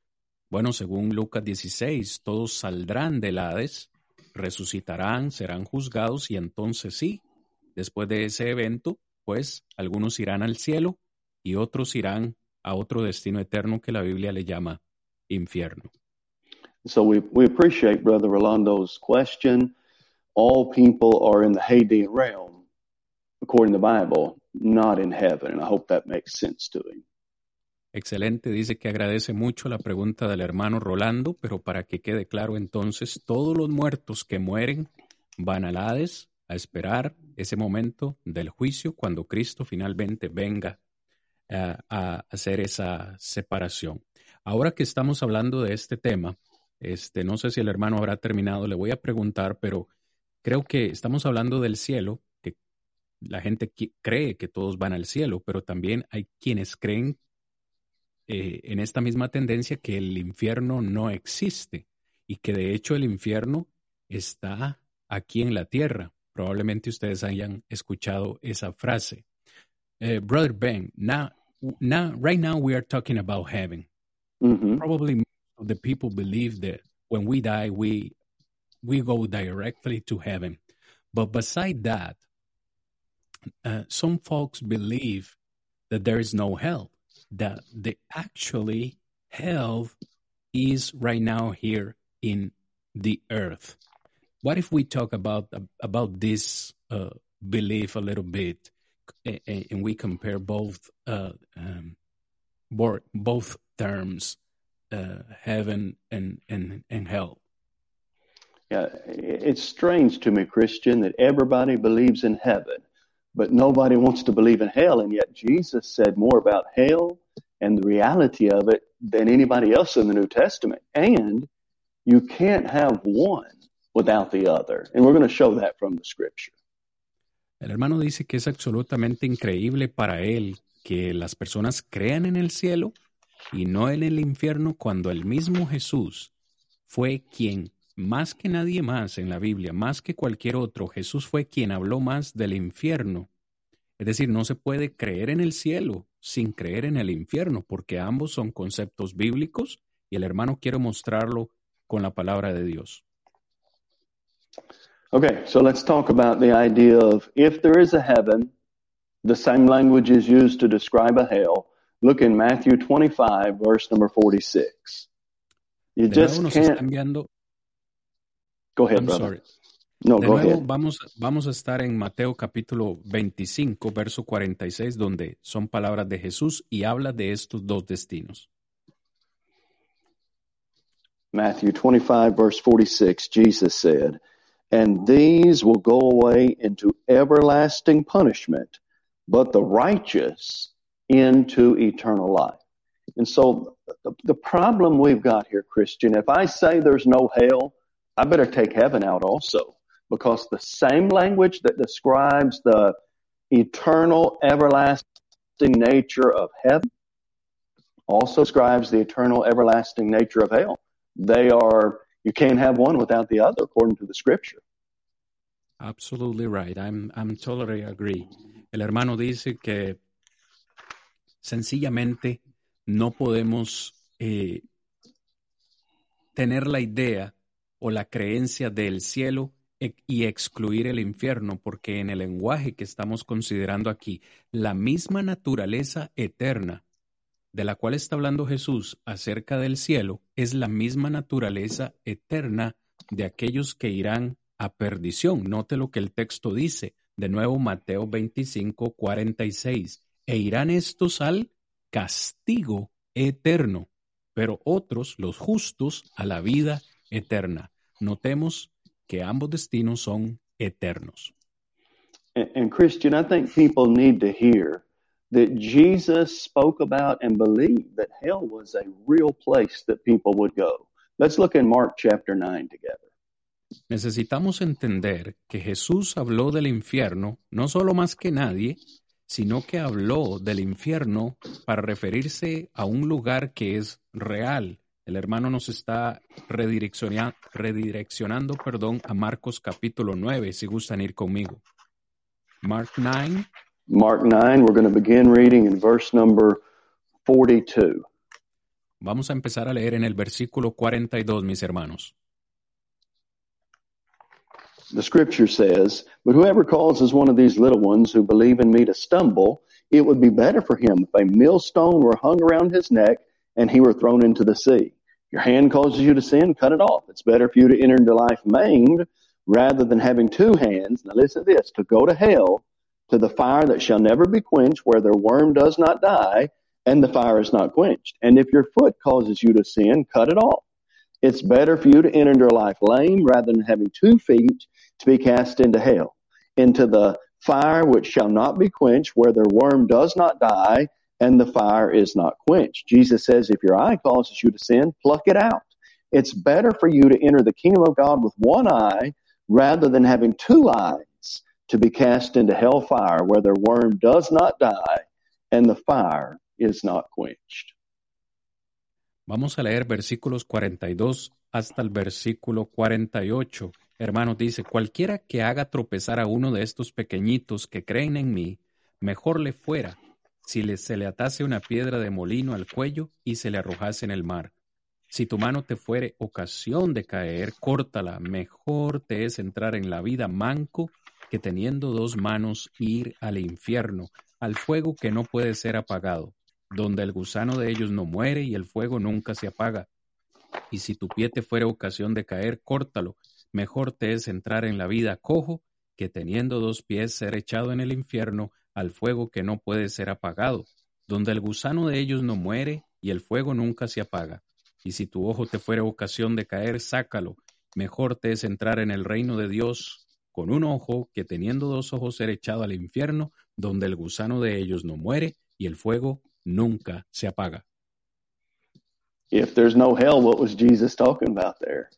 Bueno, según Lucas 16, todos saldrán del Hades, resucitarán, serán juzgados y entonces sí, después de ese evento, pues algunos irán al cielo y otros irán a otro destino eterno que la Biblia le llama infierno. So we, we appreciate Brother Rolando's question. All people are in the Hadean realm, according to the Bible, not in heaven. And I hope that makes sense to him. Excelente, dice que agradece mucho la pregunta del hermano Rolando, pero para que quede claro entonces, todos los muertos que mueren van al Hades a esperar ese momento del juicio cuando Cristo finalmente venga uh, a hacer esa separación. Ahora que estamos hablando de este tema, este, no sé si el hermano habrá terminado, le voy a preguntar, pero creo que estamos hablando del cielo, que la gente cree que todos van al cielo, pero también hay quienes creen eh, en esta misma tendencia que el infierno no existe y que de hecho el infierno está aquí en la tierra. Probablemente ustedes hayan escuchado esa frase. Uh, Brother Ben, now, now, right now we are talking about heaven. Probably the people believe that when we die, we we go directly to heaven. But beside that, uh, some folks believe that there is no hell. That the actually hell is right now here in the earth. What if we talk about about this uh, belief a little bit, and we compare both uh, um, both terms, uh, heaven and, and and hell? Yeah, it's strange to me, Christian, that everybody believes in heaven, but nobody wants to believe in hell, and yet Jesus said more about hell and the reality of it than anybody else in the New Testament, and you can't have one without the other. And we're going to show that from the scripture. El hermano dice que es absolutamente increíble para él que las personas crean en el cielo y no en el infierno cuando el mismo Jesús fue quien, más que nadie más en la Biblia, más que cualquier otro, Jesús fue quien habló más del infierno. Es decir, no se puede creer en el cielo sin creer en el infierno, porque ambos son conceptos bíblicos y el hermano quiere mostrarlo con la palabra de Dios. Okay, so let's talk about the idea of if there is a heaven, the same language is used to describe a hell. Look in Matthew 25, verse number 46. You just can't. Enviando... Go ahead, I'm brother. sorry. No, De go nuevo, ahead. vamos, vamos a estar en Mateo capítulo 25, verso 46, donde son palabras de Jesús y habla de estos dos destinos. Matthew 25, verse 46, Jesus said, And these will go away into everlasting punishment, but the righteous into eternal life. And so the, the problem we've got here, Christian, if I say there's no hell, I better take heaven out also, because the same language that describes the eternal, everlasting nature of heaven also describes the eternal, everlasting nature of hell. They are, you can't have one without the other, according to the scripture. Absolutely right. I'm, I'm totally agree. El hermano dice que sencillamente no podemos eh, tener la idea o la creencia del cielo e- y excluir el infierno, porque en el lenguaje que estamos considerando aquí, la misma naturaleza eterna de la cual está hablando Jesús acerca del cielo es la misma naturaleza eterna de aquellos que irán a perdición. Note lo que el texto dice, de nuevo Mateo 25, 46, e irán estos al castigo eterno, pero otros, los justos, a la vida eterna. Notemos que ambos destinos son eternos. And, and Christian, I think people need to hear that Jesus spoke about and believed that hell was a real place that people would go. Let's look in Mark chapter 9 together. Necesitamos entender que Jesús habló del infierno no solo más que nadie, sino que habló del infierno para referirse a un lugar que es real. El hermano nos está redirecciona- redireccionando perdón, a Marcos capítulo 9, si gustan ir conmigo. Mark 9, Mark 9, we're going to begin reading in verse number 42. vamos a empezar a leer en el versículo 42, mis hermanos. The scripture says, But whoever causes one of these little ones who believe in me to stumble, it would be better for him if a millstone were hung around his neck and he were thrown into the sea. Your hand causes you to sin, cut it off. It's better for you to enter into life maimed rather than having two hands. Now listen to this, to go to hell, to the fire that shall never be quenched, where their worm does not die, and the fire is not quenched. And if your foot causes you to sin, cut it off. It's better for you to enter into life lame rather than having two feet to be cast into hell, into the fire which shall not be quenched, where their worm does not die, and the fire is not quenched. Jesus says, if your eye causes you to sin, pluck it out. It's better for you to enter the kingdom of God with one eye rather than having two eyes to be cast into hell fire, where their worm does not die and the fire is not quenched. Vamos a leer versículos 42 hasta el versículo 48. Hermanos, dice, cualquiera que haga tropezar a uno de estos pequeñitos que creen en mí, mejor le fuera si se le atase una piedra de molino al cuello y se le arrojase en el mar. Si tu mano te fuere ocasión de caer, córtala. Mejor te es entrar en la vida manco que teniendo dos manos ir al infierno, al fuego que no puede ser apagado donde el gusano de ellos no muere y el fuego nunca se apaga. Y si tu pie te fuere ocasión de caer, córtalo. Mejor te es entrar en la vida cojo que teniendo dos pies ser echado en el infierno al fuego que no puede ser apagado, donde el gusano de ellos no muere y el fuego nunca se apaga. Y si tu ojo te fuere ocasión de caer, sácalo. Mejor te es entrar en el reino de Dios con un ojo que teniendo dos ojos ser echado al infierno, donde el gusano de ellos no muere y el fuego nunca se apaga. If there's no hell, what was Jesus talking about there?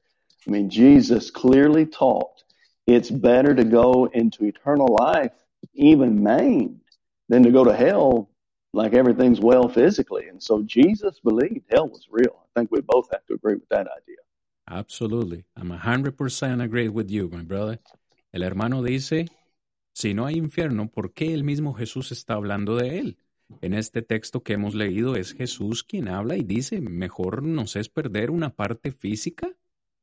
I mean, Jesus clearly taught it's better to go into eternal life, even maimed, than to go to hell like everything's well physically. And so Jesus believed hell was real. I think we both have to agree with that idea. Absolutely. I'm 100% agree with you, my brother. El hermano dice, si no hay infierno, ¿por qué el mismo Jesús está hablando de él? En este texto que hemos leído es Jesús quien habla y dice, mejor nos es perder una parte física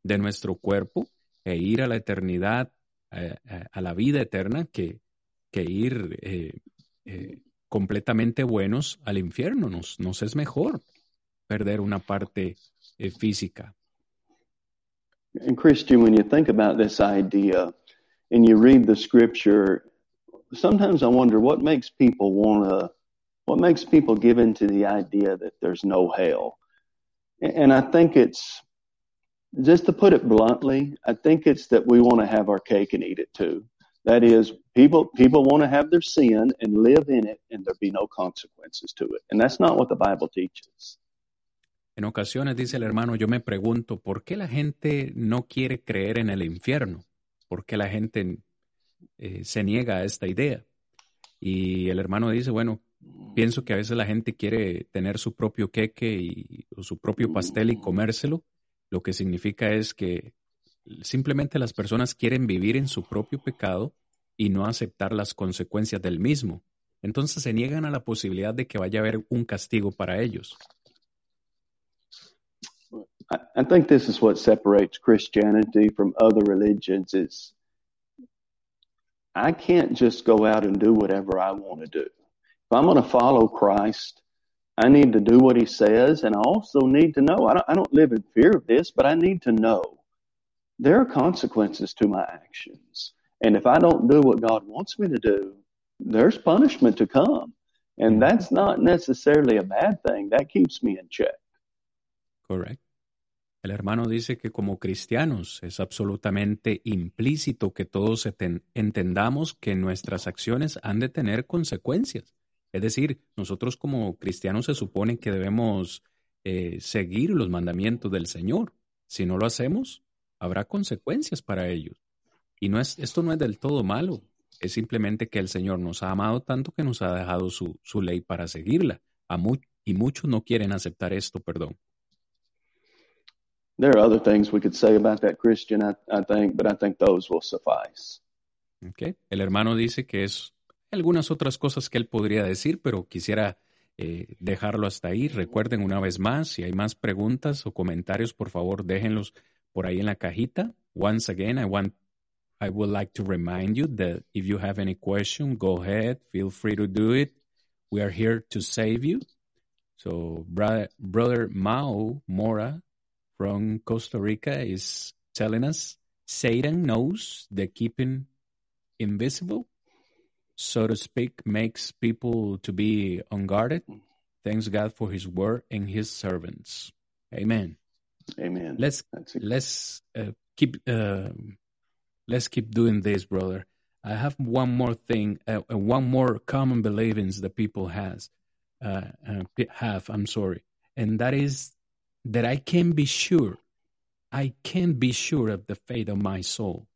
de nuestro cuerpo e ir a la eternidad, eh, eh, a la vida eterna, que, que ir eh, eh, completamente buenos al infierno. Nos, nos es mejor perder una parte eh, física. And Christian, when you think about this idea and you read the scripture, sometimes I wonder what makes people want to what makes people give into the idea that there's no hell? And I think it's, just to put it bluntly, I think it's that we want to have our cake and eat it too. That is, people people want to have their sin and live in it, and there be no consequences to it. And that's not what the Bible teaches. En ocasiones, dice el hermano, yo me pregunto, ¿por qué la gente no quiere creer en el infierno? ¿Por qué la gente eh, se niega a esta idea? Y el hermano dice, bueno, pienso que a veces la gente quiere tener su propio queque y, o su propio pastel y comérselo. Lo que significa es que simplemente las personas quieren vivir en su propio pecado y no aceptar las consecuencias del mismo. Entonces se niegan a la posibilidad de que vaya a haber un castigo para ellos. I, think this is what separates Christianity from other religions is I can't just go out and do whatever I want to do. If I'm going to follow Christ, I need to do what he says, and I also need to know. I don't, I don't live in fear of this, but I need to know there are consequences to my actions. And if I don't do what God wants me to do, there's punishment to come. And that's not necessarily a bad thing. That keeps me in check. Correct. El hermano dice que como cristianos es absolutamente implícito que todos entendamos que nuestras acciones han de tener consecuencias. Es decir, nosotros como cristianos se supone que debemos eh, seguir los mandamientos del Señor. Si no lo hacemos, habrá consecuencias para ellos. Y no es, esto no es del todo malo, es simplemente que el Señor nos ha amado tanto que nos ha dejado su, su ley para seguirla. A mu y muchos no quieren aceptar esto, perdón. There are other things we could say about that Christian, I, I think, but I think those will suffice. Okay. El hermano dice que es algunas otras cosas que él podría decir, pero quisiera eh, dejarlo hasta ahí. Recuerden una vez más, si hay más preguntas o comentarios, por favor, déjenlos por ahí en la cajita. Once again, I want I would like to remind you that if you have any question, go ahead, feel free to do it. We are here to save you. So, brother, brother Mao Mora from Costa Rica is telling us Satan knows that keeping invisible so to speak, makes people to be unguarded. Thanks God for His word and His servants. Amen. Amen. Let's let's uh, keep uh, let's keep doing this, brother. I have one more thing, uh, one more common beliefs that people has uh, uh, have. I'm sorry, and that is that I can be sure, I can be sure of the fate of my soul.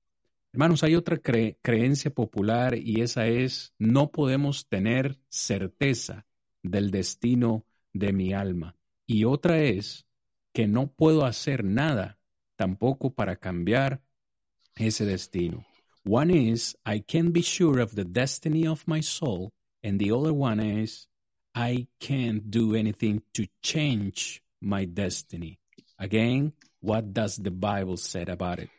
Hermanos, hay otra cre- creencia popular y esa es, no podemos tener certeza del destino de mi alma. Y otra es que no puedo hacer nada tampoco para cambiar ese destino. One is, I can't be sure of the destiny of my soul, and the other one is, I can't do anything to change my destiny. Again, what does the Bible say about it?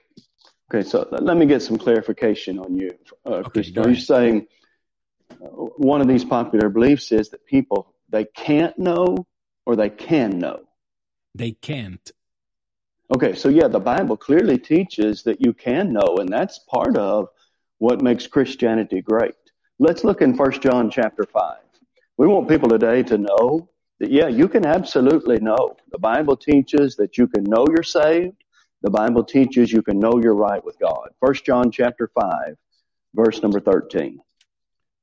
Okay, so let me get some clarification on you, uh, Okay, Christian. Are you saying uh, one of these popular beliefs is that people they can't know or they can know? They can't. Okay, so yeah, the Bible clearly teaches that you can know, and that's part of what makes Christianity great. Let's look in First John chapter 5. We want people today to know that, yeah, you can absolutely know. The Bible teaches that you can know you're saved. The Bible teaches you can know you're right with God. 1 John chapter 5, verse number 13.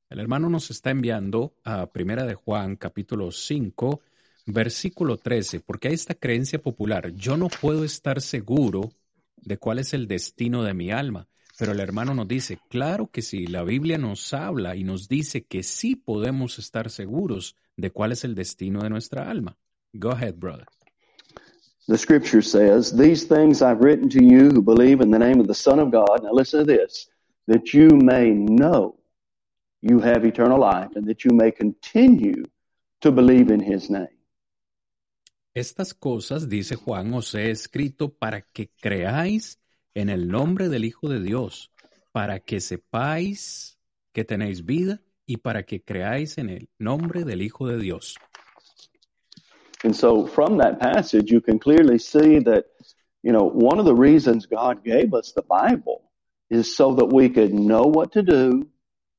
El hermano nos está enviando a Primera de Juan, capítulo 5, versículo 13, porque hay esta creencia popular. Yo no puedo estar seguro de cuál es el destino de mi alma. Pero el hermano nos dice, claro que sí, la Biblia nos habla y nos dice que sí podemos estar seguros de cuál es el destino de nuestra alma. Go ahead, brother. The scripture says, These things I've written to you who believe in the name of the Son of God. Now listen to this, that you may know you have eternal life and that you may continue to believe in his name. Estas cosas, dice Juan, os he escrito para que creáis en el nombre del Hijo de Dios, para que sepáis que tenéis vida y para que creáis en el nombre del Hijo de Dios. And so from that passage, you can clearly see that, you know, one of the reasons God gave us the Bible is so that we could know what to do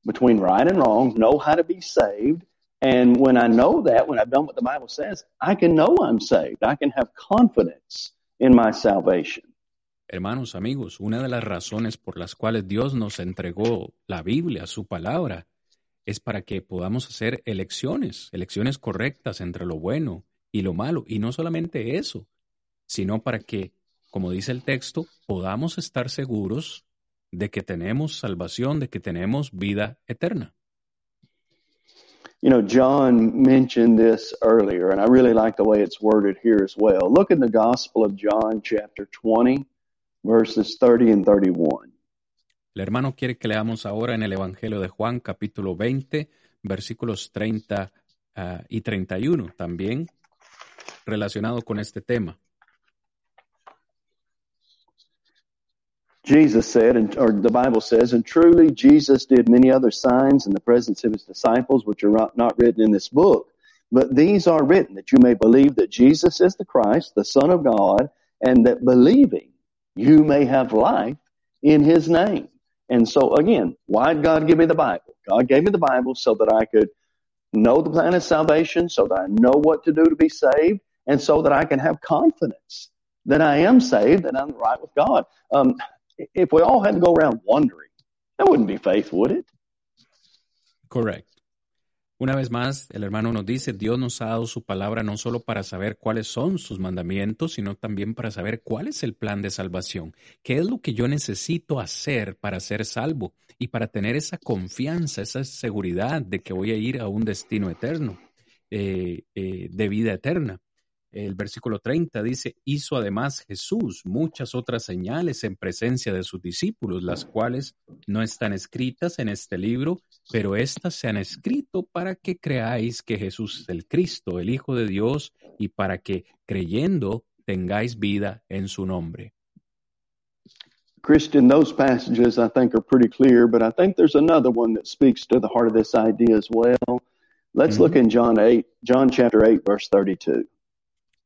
between right and wrong, know how to be saved. And when I know that, when I've done what the Bible says, I can know I'm saved. I can have confidence in my salvation. Hermanos, amigos, una de las razones por las cuales Dios nos entregó la Biblia, su palabra, es para que podamos hacer elecciones, elecciones correctas entre lo bueno y lo malo. Y no solamente eso, sino para que, como dice el texto, podamos estar seguros de que tenemos salvación, de que tenemos vida eterna. You know, John mentioned this earlier, and I really like the way it's worded here as well. Look in the Gospel of John, chapter 20, verses 30 and 31. El hermano quiere que leamos ahora en el Evangelio de Juan, capítulo 20, versículos 30 ah, y 31, también relacionado con este tema. Jesus said, and, or the Bible says, and truly Jesus did many other signs in the presence of his disciples, which are not, not written in this book. But these are written that you may believe that Jesus is the Christ, the Son of God, and that believing you may have life in his name. And so again, why did God give me the Bible? God gave me the Bible so that I could know the plan of salvation, so that I know what to do to be saved, and so that I can have confidence that I am saved, that I'm right with God. Um, if we all had to go around wondering, that wouldn't be faith, would it? Correcto. Una vez más, el hermano nos dice, Dios nos ha dado su palabra no solo para saber cuáles son sus mandamientos, sino también para saber cuál es el plan de salvación, qué es lo que yo necesito hacer para ser salvo y para tener esa confianza, esa seguridad de que voy a ir a un destino eterno, eh, eh, de vida eterna. El versículo 30 dice, hizo además Jesús muchas otras señales en presencia de sus discípulos, las cuales no están escritas en este libro, pero éstas se han escrito para que creáis que Jesús es el Cristo, el Hijo de Dios, y para que creyendo tengáis vida en su nombre. Christian, those passages I think are pretty clear, but I think there's another one that speaks to the heart of this idea as well. Let's look in John 8, John chapter 8, verse 32.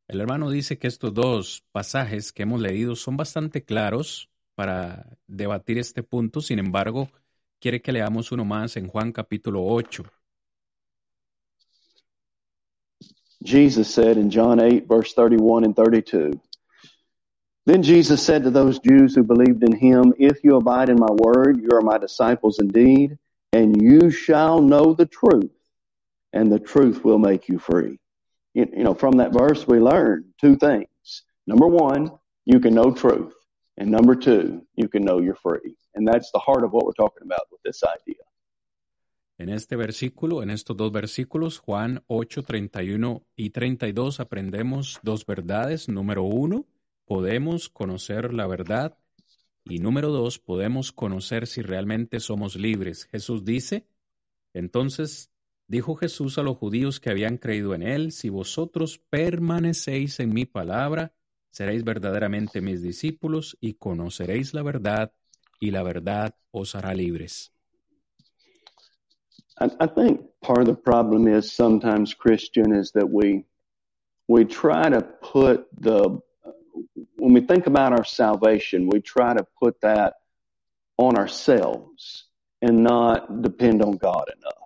El hermano dice que estos dos pasajes que hemos leído son bastante claros para debatir este punto, sin embargo, quiere que leamos uno más en Juan capítulo 8. Jesus said in John 8, verse 31 and 32. Then Jesus said to those Jews who believed in him, If you abide in my word, you are my disciples indeed, and you shall know the truth, and the truth will make you free. You, you know, from that verse, we learn two things. Number one, you can know truth. And number two, you can know you're free. And that's the heart of what we're talking about with this idea. En este versículo, en estos dos versículos, Juan 8, 31 y 32, aprendemos dos verdades. Número uno, podemos conocer la verdad. Y número dos, podemos conocer si realmente somos libres. Jesús dice, entonces dijo Jesús a los judíos que habían creído en él, si vosotros permanecéis en mi palabra, seréis verdaderamente mis discípulos y conoceréis la verdad, y la verdad os hará libres. I, think part of the problem is sometimes Christian is that we we try to put the when we think about our salvation, we try to put that on ourselves and not depend on God enough.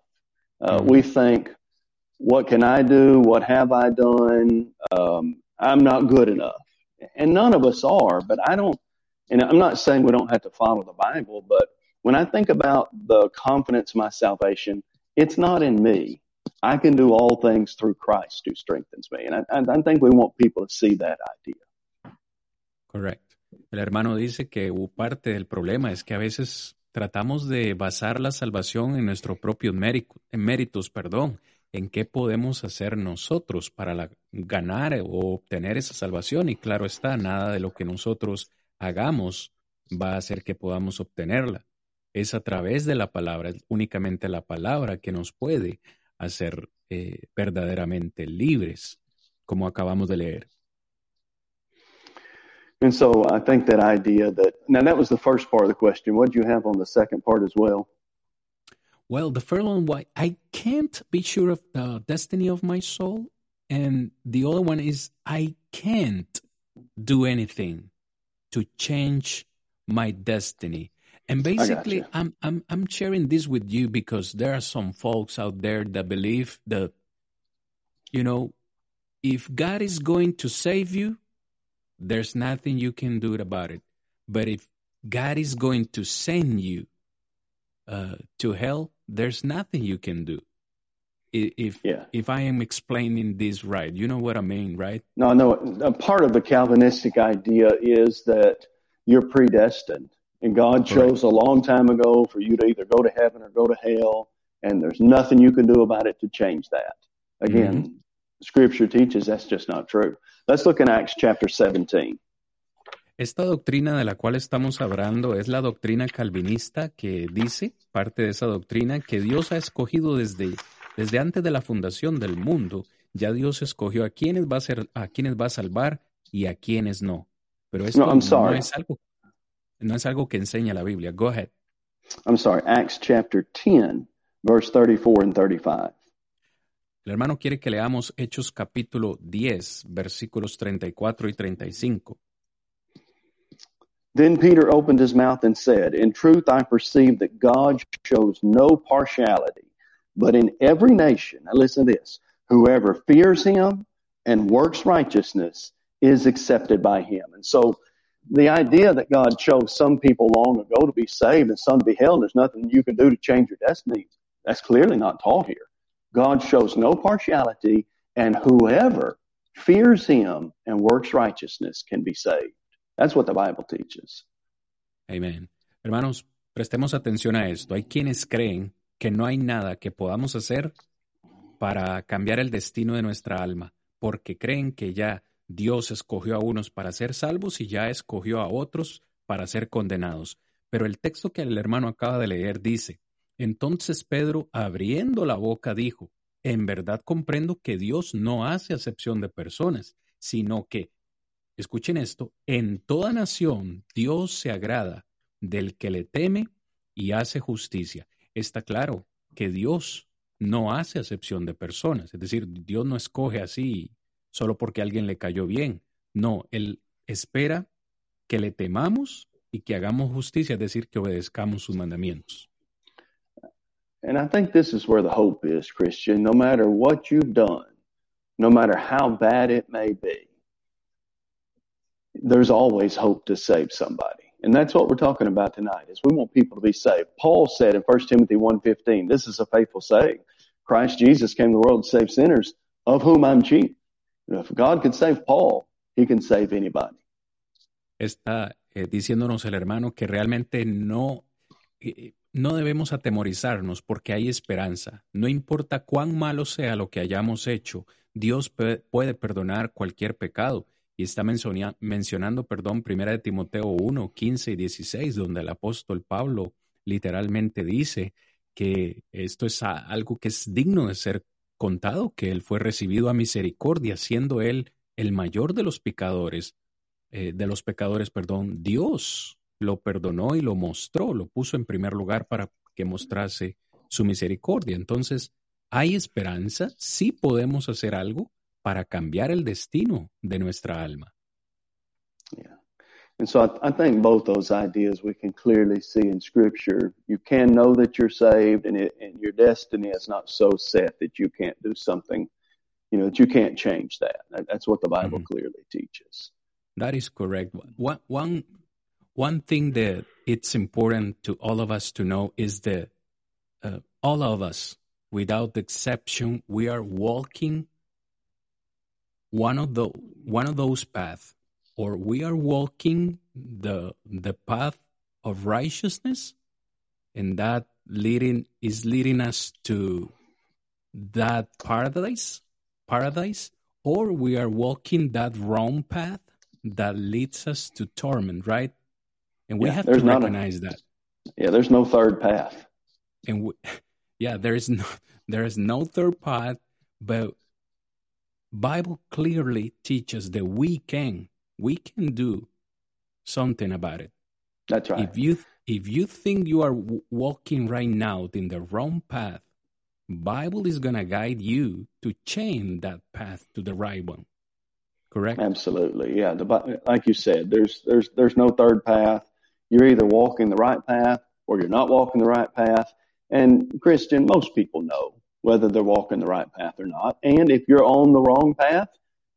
Uh, Mhm. We think, what can I do? What have I done? Um, I'm not good enough. And none of us are, but I don't, and I'm not saying we don't have to follow the Bible, but when I think about the confidence of my salvation, it's not in me. I can do all things through Christ who strengthens me. And I, I I think we want people to see that idea. Correcto. El hermano dice que u- parte del problema es que a veces tratamos de basar la salvación en nuestros propios méritos, perdón, en qué podemos hacer nosotros para ganar o obtener esa salvación. Y claro está, nada de lo que nosotros hagamos va a hacer que podamos obtenerla. Es a través de la palabra, es únicamente la palabra que nos puede hacer eh, verdaderamente libres, como acabamos de leer. And so I think that idea that, now that was the first part of the question. What do you have on the second part as well? Well, the first one, why I can't be sure of the destiny of my soul, and the other one is I can't do anything to change my destiny. And basically. I'm I'm I'm sharing this with you because there are some folks out there that believe that, you know, if God is going to save you, there's nothing you can do about it. But if God is going to send you uh, to hell, there's nothing you can do. If Yeah. if I am explaining this right, you know what I mean, right? No, no, a part of the Calvinistic idea is that you're predestined and God chose a long time ago for you to either go to heaven or go to hell. And there's nothing you can do about it to change that. Again, scripture teaches that's just not true. Let's look in Acts chapter 17. Esta doctrina de la cual estamos hablando es la doctrina calvinista que dice, parte de esa doctrina, que Dios ha escogido desde, desde antes de la fundación del mundo. Ya Dios escogió a quienes va a ser, a quienes va a salvar y a quienes no. Pero esto No, I'm sorry. es algo, no es algo que enseña la Biblia. Go ahead. I'm sorry, Acts chapter 10, verse 34 and 35. El hermano quiere que leamos Hechos capítulo 10, versículos 34 y 35. Then Peter opened his mouth and said, In truth, I perceive that God shows no partiality, but in every nation, now listen to this, whoever fears him and works righteousness is accepted by him. And so the idea that God chose some people long ago to be saved and some to be held, there's nothing you can do to change your destiny. That's clearly not taught here. God shows no partiality, and whoever fears him and works righteousness can be saved. That's what the Bible teaches. Amén. Hermanos, prestemos atención a esto. Hay quienes creen que no hay nada que podamos hacer para cambiar el destino de nuestra alma, porque creen que ya Dios escogió a unos para ser salvos y ya escogió a otros para ser condenados. Pero el texto que el hermano acaba de leer dice, entonces Pedro, abriendo la boca, dijo, en verdad comprendo que Dios no hace acepción de personas, sino que escuchen esto, en toda nación Dios se agrada del que le teme y hace justicia. Está claro que Dios no hace acepción de personas, es decir, Dios no escoge así solo porque alguien le cayó bien. No, Él espera que le temamos y que hagamos justicia, es decir, que obedezcamos sus mandamientos. And I think this is where the hope is, Christian. No matter what you've done, no matter how bad it may be, there's always hope to save somebody. And that's what we're talking about tonight is we want people to be saved. Paul said in 1 Timothy 1.15, this is a faithful saying. Christ Jesus came to the world to save sinners, of whom I'm chief. If God could save Paul, he can save anybody. Esta eh, diciéndonos el hermano que realmente no, eh, no debemos atemorizarnos porque hay esperanza. No importa cuán malo sea lo que hayamos hecho, Dios puede perdonar cualquier pecado. Y está mencionando, perdón, primera de Timoteo 1, 15 y 16, donde el apóstol Pablo literalmente dice que esto es algo que es digno de ser contado, que él fue recibido a misericordia, siendo él el mayor de los pecadores, eh, de los pecadores, perdón, Dios lo perdonó y lo mostró, lo puso en primer lugar para que mostrase su misericordia. Entonces, ¿hay esperanza? Sí podemos hacer algo para cambiar el destino de nuestra alma. Yeah. And so I, I, think both those ideas we can clearly see in Scripture. You can know that you're saved, and, it, and your destiny is not so set that you can't do something, you know, that you can't change that. That's what the Bible mm-hmm. clearly teaches. That is correct. One, one, one thing that it's important to all of us to know is that uh, all of us, without exception, we are walking one of the one of those paths or we are walking the the path of righteousness and that leading is leading us to that paradise paradise or we are walking that wrong path that leads us to torment right and we yeah, have to recognize a, that yeah there's no third path and we, yeah there is no there is no third path but Bible clearly teaches that we can we can do something about it. That's right. If you if you think you are walking right now in the wrong path, Bible is going to guide you to change that path to the right one. Correct? Absolutely. Yeah, the, like you said, there's there's there's no third path. You're either walking the right path or you're not walking the right path. And Christian, most people know whether they're walking the right path or not. And if you're on the wrong path,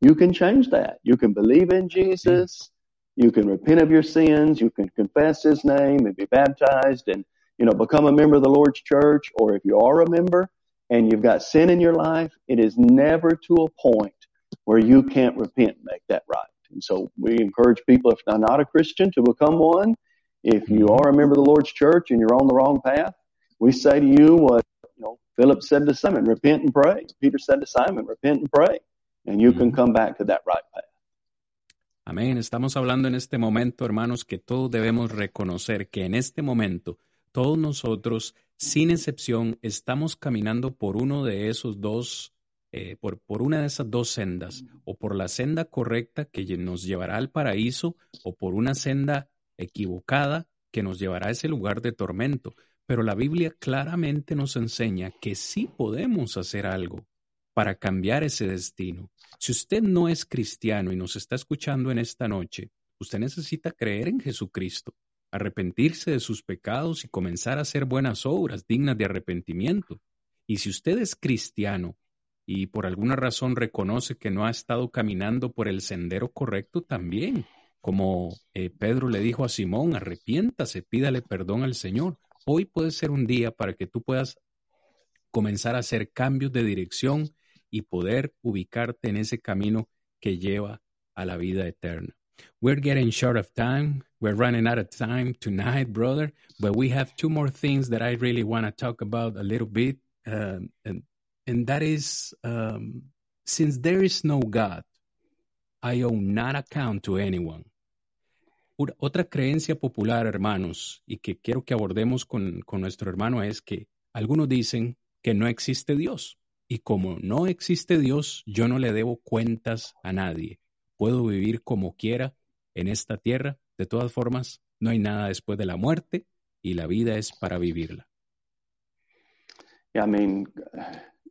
you can change that. You can believe in Jesus. You can repent of your sins. You can confess his name and be baptized and, you know, become a member of the Lord's church. Or if you are a member and you've got sin in your life, it is never to a point where you can't repent and make that right. And so we encourage people, if they're not a Christian, to become one. If you are a member of the Lord's church and you're on the wrong path, we say to you what Philip said to Simon, repent and pray. Peter said to Simon, repent and pray. And you can come back to that right path. Amén. Estamos hablando en este momento, hermanos, que todos debemos reconocer que en este momento todos nosotros, sin excepción, estamos caminando por uno de esos dos, eh, por, por una de esas dos sendas, o por la senda correcta que nos llevará al paraíso, o por una senda equivocada que nos llevará a ese lugar de tormento. Pero la Biblia claramente nos enseña que sí podemos hacer algo para cambiar ese destino. Si usted no es cristiano y nos está escuchando en esta noche, usted necesita creer en Jesucristo, arrepentirse de sus pecados y comenzar a hacer buenas obras dignas de arrepentimiento. Y si usted es cristiano y por alguna razón reconoce que no ha estado caminando por el sendero correcto, también, como eh, Pedro le dijo a Simón, arrepiéntase, pídale perdón al Señor. Hoy puede ser un día para que tú puedas comenzar a hacer cambios de dirección y poder ubicarte en ese camino que lleva a la vida eterna. We're getting short of time. We're running out of time tonight, brother. But we have two more things that I really want to talk about a little bit. Um, and, and that is um, since there is no God, I owe not account to anyone. Otra creencia popular, hermanos, y que quiero que abordemos con, con nuestro hermano es que algunos dicen que no existe Dios. Y como no existe Dios, yo no le debo cuentas a nadie. Puedo vivir como quiera en esta tierra. De todas formas, no hay nada después de la muerte y la vida es para vivirla. I mean,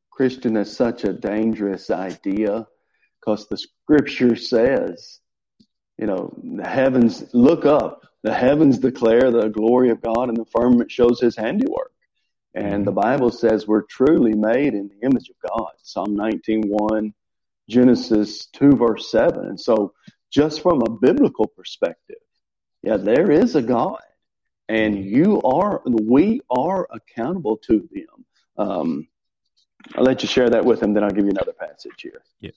Christian is such a dangerous idea because the scripture says you know, the heavens look up, the heavens declare the glory of God, and the firmament shows his handiwork. And the Bible says we're truly made in the image of God. Psalm 19:1, Genesis 2 verse 7. And so just from a biblical perspective, yeah, there is a God. And you are, we are accountable to them. Um, I'll let you share that with him, then I'll give you another passage here. Yes.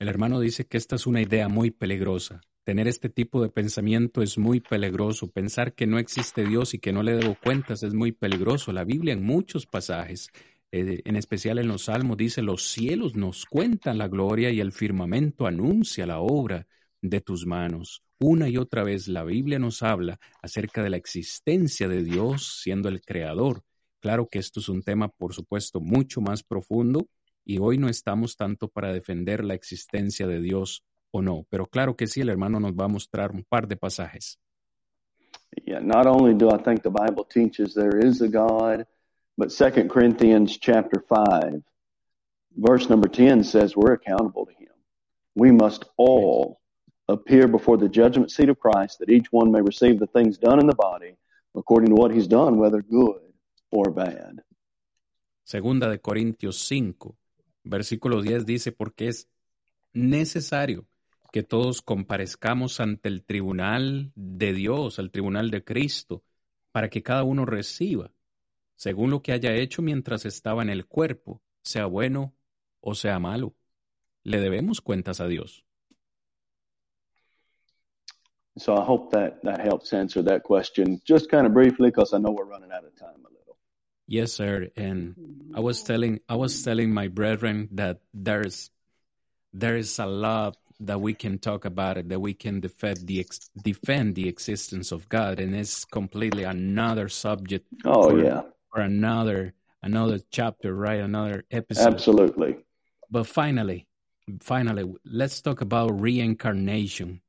El hermano dice que esta es una idea muy peligrosa Tener este tipo de pensamiento es muy peligroso. Pensar que no existe Dios y que no le debo cuentas es muy peligroso. La Biblia en muchos pasajes, eh, en especial en los Salmos, dice, los cielos nos cuentan la gloria y el firmamento anuncia la obra de tus manos. Una y otra vez la Biblia nos habla acerca de la existencia de Dios siendo el creador. Claro que esto es un tema, por supuesto, mucho más profundo y hoy no estamos tanto para defender la existencia de Dios o no, pero claro que sí, el hermano nos va a mostrar un par de pasajes. Yeah, not only do I think the Bible teaches there is a God, but 2 Corinthians chapter 5, verse number 10 says we're accountable to him. We must all appear before the judgment seat of Christ that each one may receive the things done in the body according to what he's done, whether good or bad. Segunda de Corintios 5, versículo 10 dice, porque es necesario que todos comparezcamos ante el tribunal de Dios, el tribunal de Cristo, para que cada uno reciba, según lo que haya hecho mientras estaba en el cuerpo, sea bueno o sea malo. Le debemos cuentas a Dios. So I hope that that helps answer that question just kind of briefly because I know we're running out of time a little. Yes, sir. And I was telling I was telling my brethren that there's there is a lot that we can talk about it, that we can defend the ex- defend the existence of God, and it's completely another subject. Oh for, yeah, for another another chapter, right? Another episode. absolutely. But finally, finally, let's talk about reincarnation.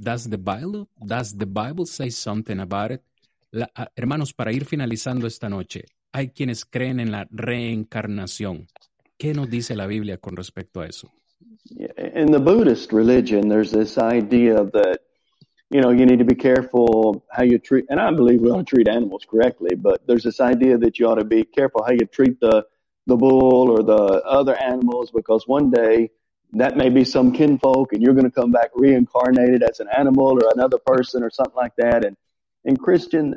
Does the Bible does the Bible say something about it? La- ah, hermanos, para ir finalizando esta noche, hay quienes creen en la reencarnación. ¿Qué nos dice la Biblia con respecto a eso? In the Buddhist religion, there's this idea that you know you need to be careful how you treat, and I believe we ought to treat animals correctly. But there's this idea that you ought to be careful how you treat the the bull or the other animals because one day that may be some kinfolk and you're going to come back reincarnated as an animal or another person or something like that. And in Christian,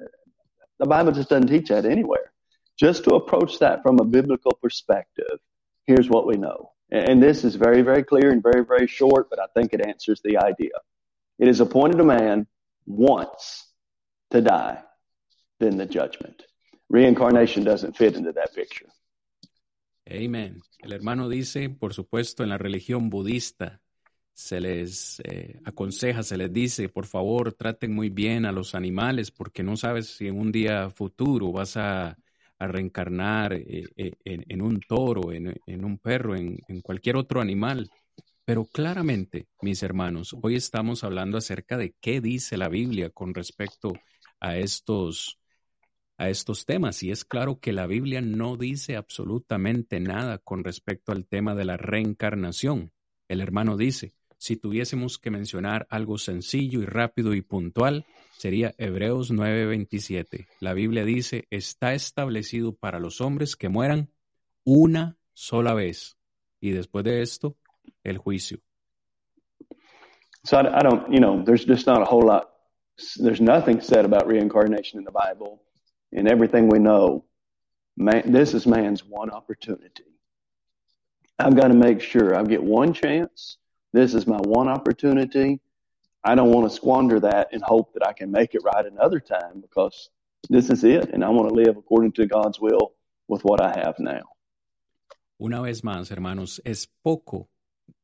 the Bible just doesn't teach that anywhere. Just to approach that from a biblical perspective, here's what we know. And this is very, very clear and very, very short, but I think it answers the idea. It is appointed a man once to die, then the judgment. Reincarnation doesn't fit into that picture. Amen. El hermano dice, por supuesto, en la religión budista se les eh, aconseja, se les dice, por favor, traten muy bien a los animales porque no sabes si en un día futuro vas a, a reencarnar eh, eh, en, un toro, en, en un perro, en, en cualquier otro animal. Pero claramente, mis hermanos, hoy estamos hablando acerca de qué dice la Biblia con respecto a estos a estos temas. Y es claro que la Biblia no dice absolutamente nada con respecto al tema de la reencarnación. El hermano dice, si tuviésemos que mencionar algo sencillo y rápido y puntual, sería Hebreos 9:27. La Biblia dice, está establecido para los hombres que mueran una sola vez. Y después de esto, el juicio. So I, I don't, you know, there's just not a whole lot, there's nothing said about reincarnation in the Bible. In everything we know, man, this is man's one opportunity. I've got to make sure I get one chance. This is my one opportunity. I don't want to squander that and hope that I can make it right another time because this is it. And I want to live according to God's will with what I have now. Una vez más, hermanos, es poco,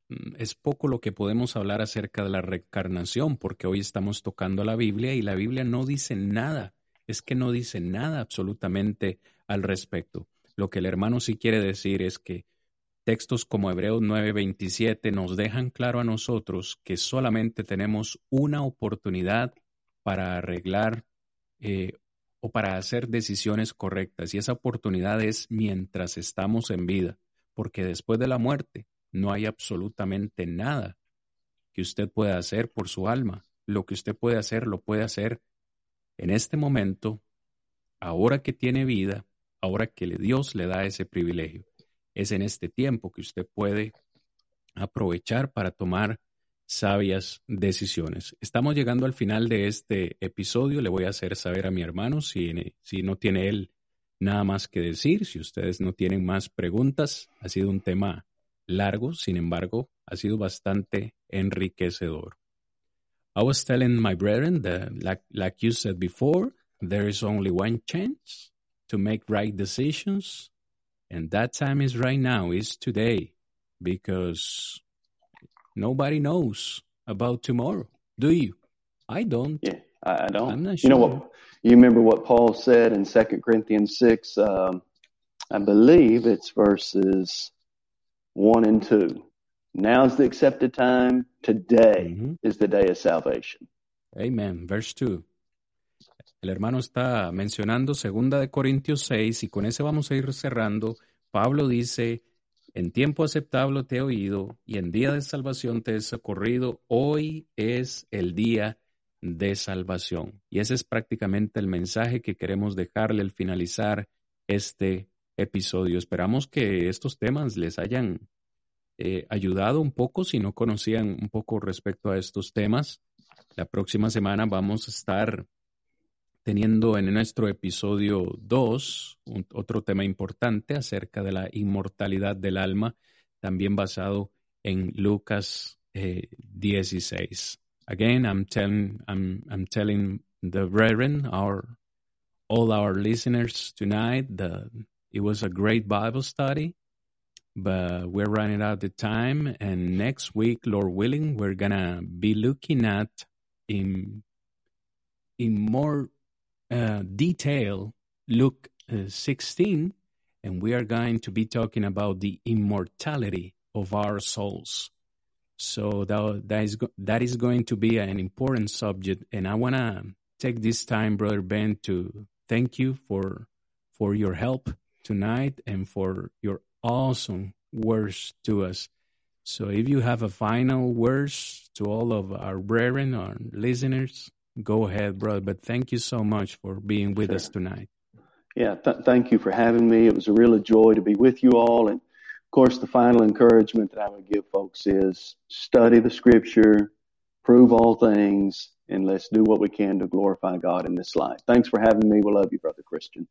mm, es poco lo que podemos hablar acerca de la reencarnación, porque hoy estamos tocando la Biblia y la Biblia no dice nada, es que no dice nada absolutamente al respecto. Lo que el hermano sí quiere decir es que textos como Hebreos 9:27 nos dejan claro a nosotros que solamente tenemos una oportunidad para arreglar eh, o para hacer decisiones correctas y esa oportunidad es mientras estamos en vida porque después de la muerte no hay absolutamente nada que usted pueda hacer por su alma. Lo que usted puede hacer lo puede hacer en este momento, ahora que tiene vida, ahora que Dios le da ese privilegio. Es en este tiempo que usted puede aprovechar para tomar sabias decisiones. Estamos llegando al final de este episodio. Le voy a hacer saber a mi hermano si, si no tiene él nada más que decir. Si ustedes no tienen más preguntas, ha sido un tema largo, sin embargo, ha sido bastante enriquecedor. I was telling my brethren that, like, like you said before, there is only one chance to make right decisions. And that time is right now, is today, because nobody knows about tomorrow. Do you? I don't. Yeah, I, don't. I'm not sure. You know what? You remember what Paul said in Second Corinthians six? Um, I believe it's verses one and two. Now's the accepted time. Today Mhm. is the day of salvation. Amen. Verse 2. El hermano está mencionando segunda de Corintios 6 y con ese vamos a ir cerrando. Pablo dice, en tiempo aceptable te he oído y en día de salvación te he socorrido. Hoy es el día de salvación. Y ese es prácticamente el mensaje que queremos dejarle al finalizar este episodio. Esperamos que estos temas les hayan eh, ayudado un poco si no conocían un poco respecto a estos temas. La próxima semana vamos a estar teniendo en nuestro episodio 2 un- otro tema importante acerca de la inmortalidad del alma, también basado en Lucas eh, 16. Again, I'm telling, I'm, I'm telling the brethren, our, all our listeners tonight that it was a great Bible study but we're running out of time. And next week, Lord willing, we're gonna be looking at in in more detail Luke uh, 16, and we are going to be talking about the immortality of our souls. So that that, is, that is going to be an important subject, and I wanna take this time, Brother Ben, to thank you for for your help tonight and for your awesome words to us. So if you have a final words to all of our brethren, our listeners, go ahead, brother. But thank you so much for being with Sure. us tonight. Yeah, th- thank you for having me. It was a real joy to be with you all. And of course, the final encouragement that I would give folks is study the scripture, prove all things, and let's do what we can to glorify God in this life. Thanks for having me. We love you, Brother Christian.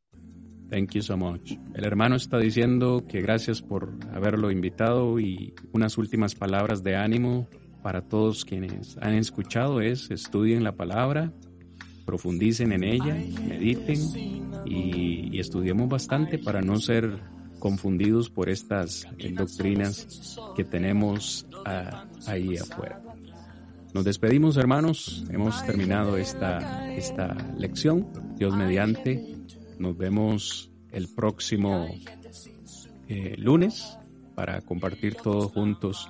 Thank you so much. El hermano está diciendo que gracias por haberlo invitado y unas últimas palabras de ánimo para todos quienes han escuchado es estudien la palabra, profundicen en ella, mediten y, estudiemos bastante para no ser confundidos por estas doctrinas que tenemos ah, ahí afuera. Nos despedimos, hermanos. Hemos terminado esta, esta lección. Dios mediante. Nos vemos el próximo eh, lunes para compartir todos juntos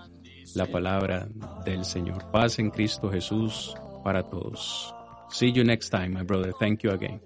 la palabra del Señor. Paz en Cristo Jesús para todos. See you next time, my brother. Thank you again.